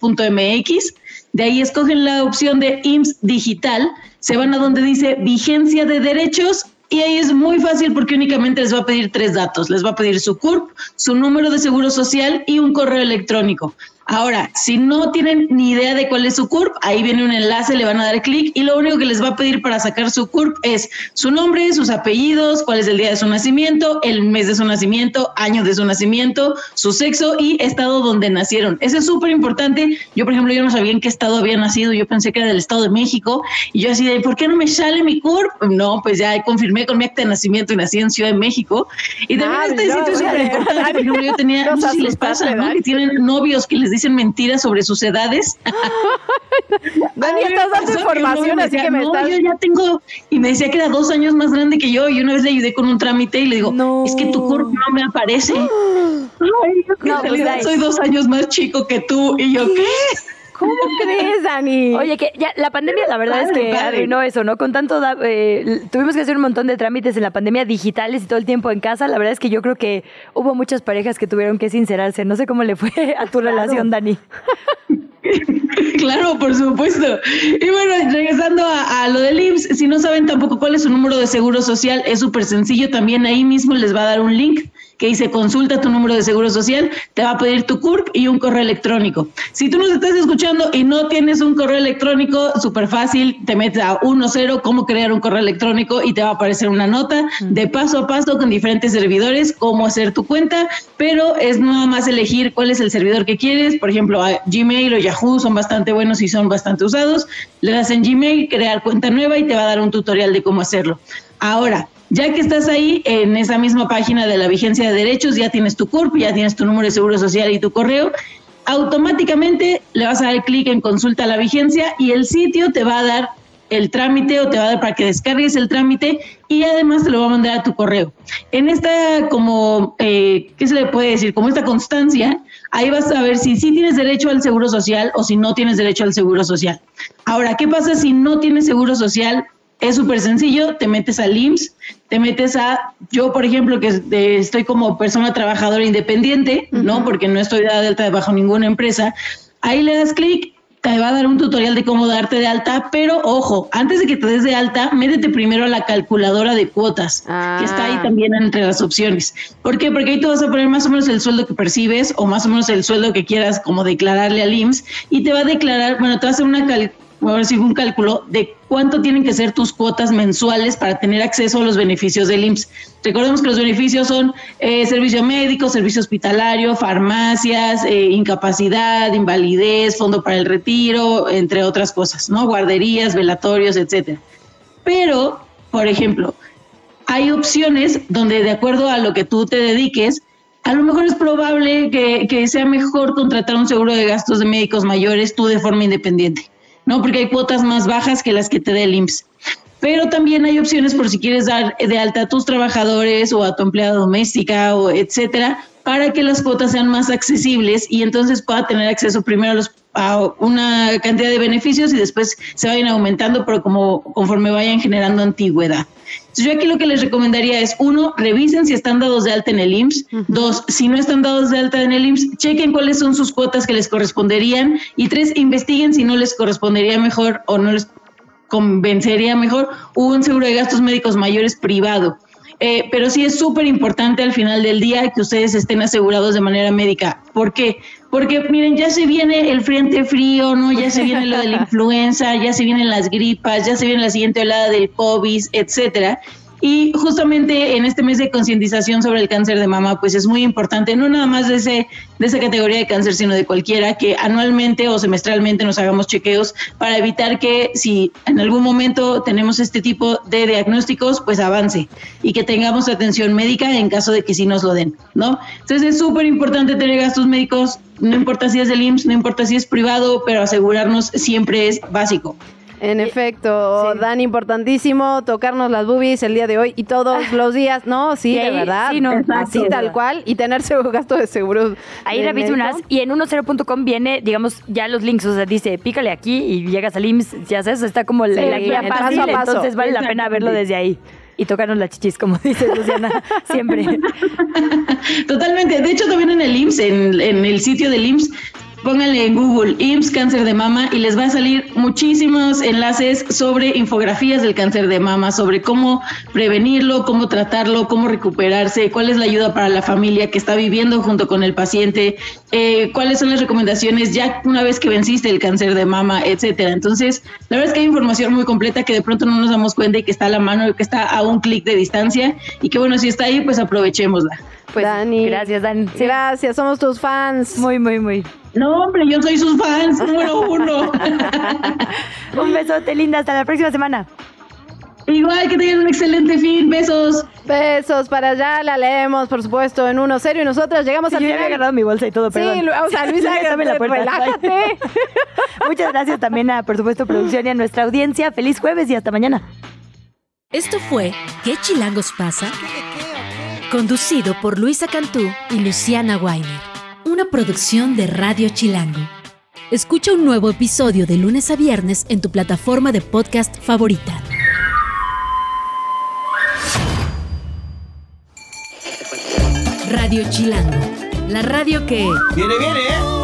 ims.gov.mx. De ahí escogen la opción de IMSS digital, se van a donde dice vigencia de derechos y ahí es muy fácil porque únicamente les va a pedir tres datos. Les va a pedir su CURP, su número de seguro social y un correo electrónico. Ahora, si no tienen ni idea de cuál es su CURP, ahí viene un enlace, le van a dar clic y lo único que les va a pedir para sacar su CURP es su nombre, sus apellidos, cuál es el día de su nacimiento, el mes de su nacimiento, año de su nacimiento, su sexo y estado donde nacieron. Eso es súper importante. Yo, por ejemplo, yo no sabía en qué estado había nacido, yo pensé que era del Estado de México y yo así de, ¿por qué no me sale mi CURP? No, pues ya confirmé con mi acta de nacimiento y nací en Ciudad de México. Y también Ah, este no, sitio es súper importante. Por ejemplo, yo tenía, *laughs* no sé si les pasa, ¿no? Que tienen novios que les dicen mentiras sobre sus edades. *laughs* *laughs* Dani, estás dando información, novio así decía, que me no, estás- yo ya tengo, y me decía que era dos años más grande que yo, y una vez le ayudé con un trámite y le digo, es que tu cuerpo no me aparece. *gasps* *gasps* Ay, yo que No, en pues, realidad soy dos años más chico que tú, y yo, ¿qué? ¿Cómo crees, Dani? Oye, que ya la pandemia, la verdad es que padre. arruinó eso, ¿no? Con tanto, da- eh, tuvimos que hacer un montón de trámites en la pandemia digitales y todo el tiempo en casa. La verdad es que yo creo que hubo muchas parejas que tuvieron que sincerarse. No sé cómo le fue a tu relación, Dani. Claro, por supuesto. Y bueno, regresando a, a lo del IMSS, si no saben tampoco cuál es su número de seguro social, es súper sencillo. También ahí mismo les va a dar un link que dice consulta tu número de seguro social, te va a pedir tu CURP y un correo electrónico. Si tú nos estás escuchando y no tienes un correo electrónico, súper fácil, te metes a 10 cómo crear un correo electrónico y te va a aparecer una nota de paso a paso con diferentes servidores, cómo hacer tu cuenta, pero es nada más elegir cuál es el servidor que quieres. Por ejemplo, a Gmail o Yahoo son bastante buenos y son bastante usados. Le das en Gmail, crear cuenta nueva y te va a dar un tutorial de cómo hacerlo. Ahora, ya que estás ahí en esa misma página de la vigencia de derechos, ya tienes tu CURP, ya tienes tu número de seguro social y tu correo, automáticamente le vas a dar clic en consulta la vigencia y el sitio te va a dar el trámite o te va a dar para que descargues el trámite y además te lo va a mandar a tu correo. En esta como, eh, ¿qué se le puede decir? Como esta constancia, ahí vas a ver si sí tienes derecho al seguro social o si no tienes derecho al seguro social. Ahora, ¿qué pasa si no tienes seguro social? Es súper sencillo, te metes al IMSS, te metes a, yo por ejemplo, que estoy como persona trabajadora independiente, ¿no? Porque no estoy dada de alta bajo ninguna empresa, ahí le das clic te va a dar un tutorial de cómo darte de alta, pero ojo, antes de que te des de alta, métete primero a la calculadora de cuotas, que está ahí Ah. también entre las opciones. ¿Por qué? Porque ahí tú vas a poner más o menos el sueldo que percibes o más o menos el sueldo que quieras como declararle al IMSS y te va a declarar, bueno, te va a hacer una cal un cálculo de cuánto tienen que ser tus cuotas mensuales para tener acceso a los beneficios del IMSS. Recordemos que los beneficios son eh, servicio médico, servicio hospitalario, farmacias, eh, incapacidad, invalidez, fondo para el retiro, entre otras cosas, ¿no? Guarderías, velatorios, etcétera. Pero, por ejemplo, hay opciones donde de acuerdo a lo que tú te dediques, a lo mejor es probable que, que sea mejor contratar un seguro de gastos de médicos mayores tú de forma independiente. ¿No? Porque hay cuotas más bajas que las que te dé el IMSS. Pero también hay opciones por si quieres dar de alta a tus trabajadores o a tu empleada doméstica o etcétera, para que las cuotas sean más accesibles y entonces pueda tener acceso primero a, los, a una cantidad de beneficios y después se vayan aumentando, pero como conforme vayan generando antigüedad. Entonces yo aquí lo que les recomendaría es, uno, revisen si están dados de alta en el IMSS. Dos, si no están dados de alta en el IMSS, chequen cuáles son sus cuotas que les corresponderían. Y tres, investiguen si no les correspondería mejor o no les convencería mejor un seguro de gastos médicos mayores privado. Eh, pero sí es súper importante al final del día que ustedes estén asegurados de manera médica. ¿Por qué? Porque miren, ya se viene el frente frío, ¿no? Ya se viene lo de la *laughs* influenza, ya se vienen las gripas, ya se viene la siguiente olada del COVID, etcétera. Y justamente en este mes de concientización sobre el cáncer de mama, pues es muy importante, no nada más de, ese, de esa categoría de cáncer, sino de cualquiera, que anualmente o semestralmente nos hagamos chequeos para evitar que si en algún momento tenemos este tipo de diagnósticos, pues avance y que tengamos atención médica en caso de que sí nos lo den, ¿no? Entonces es súper importante tener gastos médicos, no importa si es del IMSS, no importa si es privado, pero asegurarnos siempre es básico. En efecto, Dan, importantísimo tocarnos las boobies el día de hoy y todos los días. No, sí, de verdad. sí, no, así tal cual. Y tener seguro gasto de seguro. Ahí unas y en 10.com viene, digamos, ya los links, o sea, dice, pícale aquí y llegas al IMSS, ya sabes, está como la, Sí, la guía paso fácil, a paso. entonces vale la pena verlo desde ahí y tocarnos las chichis, como *laughs* dice Luciana, siempre. *laughs* Totalmente. De hecho, también en el IMSS, en, en el sitio del IMSS, pónganle en Google IMSS cáncer de mama y les va a salir muchísimos enlaces sobre infografías del cáncer de mama, sobre cómo prevenirlo, cómo tratarlo, cómo recuperarse, cuál es la ayuda para la familia que está viviendo junto con el paciente, eh, cuáles son las recomendaciones ya una vez que venciste el cáncer de mama, etcétera. Entonces, la verdad es que hay información muy completa que de pronto no nos damos cuenta y que está a la mano, que está a un clic de distancia y que bueno, si está ahí, pues aprovechémosla. Pues, Dani. Gracias, Dan. Sí. Gracias, somos tus fans. Muy, muy, muy. No, hombre, yo soy sus fans, *laughs* número uno. *laughs* Un besote, linda. Hasta la próxima semana. Igual que tengan un excelente fin. Besos. Besos para allá, la leemos, por supuesto, en uno serio. Y nosotros llegamos Sí, al yo ya final. había agarrado mi bolsa y todo, Sí, perdón. Lu- o sea, *laughs* Luisa, Déjame la puerta. relájate. Muchas gracias también a, por supuesto, producción y a nuestra audiencia. Feliz jueves y hasta mañana. Esto fue ¿Qué chilangos pasa? Conducido por Luisa Cantú y Luciana Weiner. Una producción de Radio Chilango. Escucha un nuevo episodio de lunes a viernes en tu plataforma de podcast favorita. Radio Chilango. La radio que... Viene, viene, ¿eh?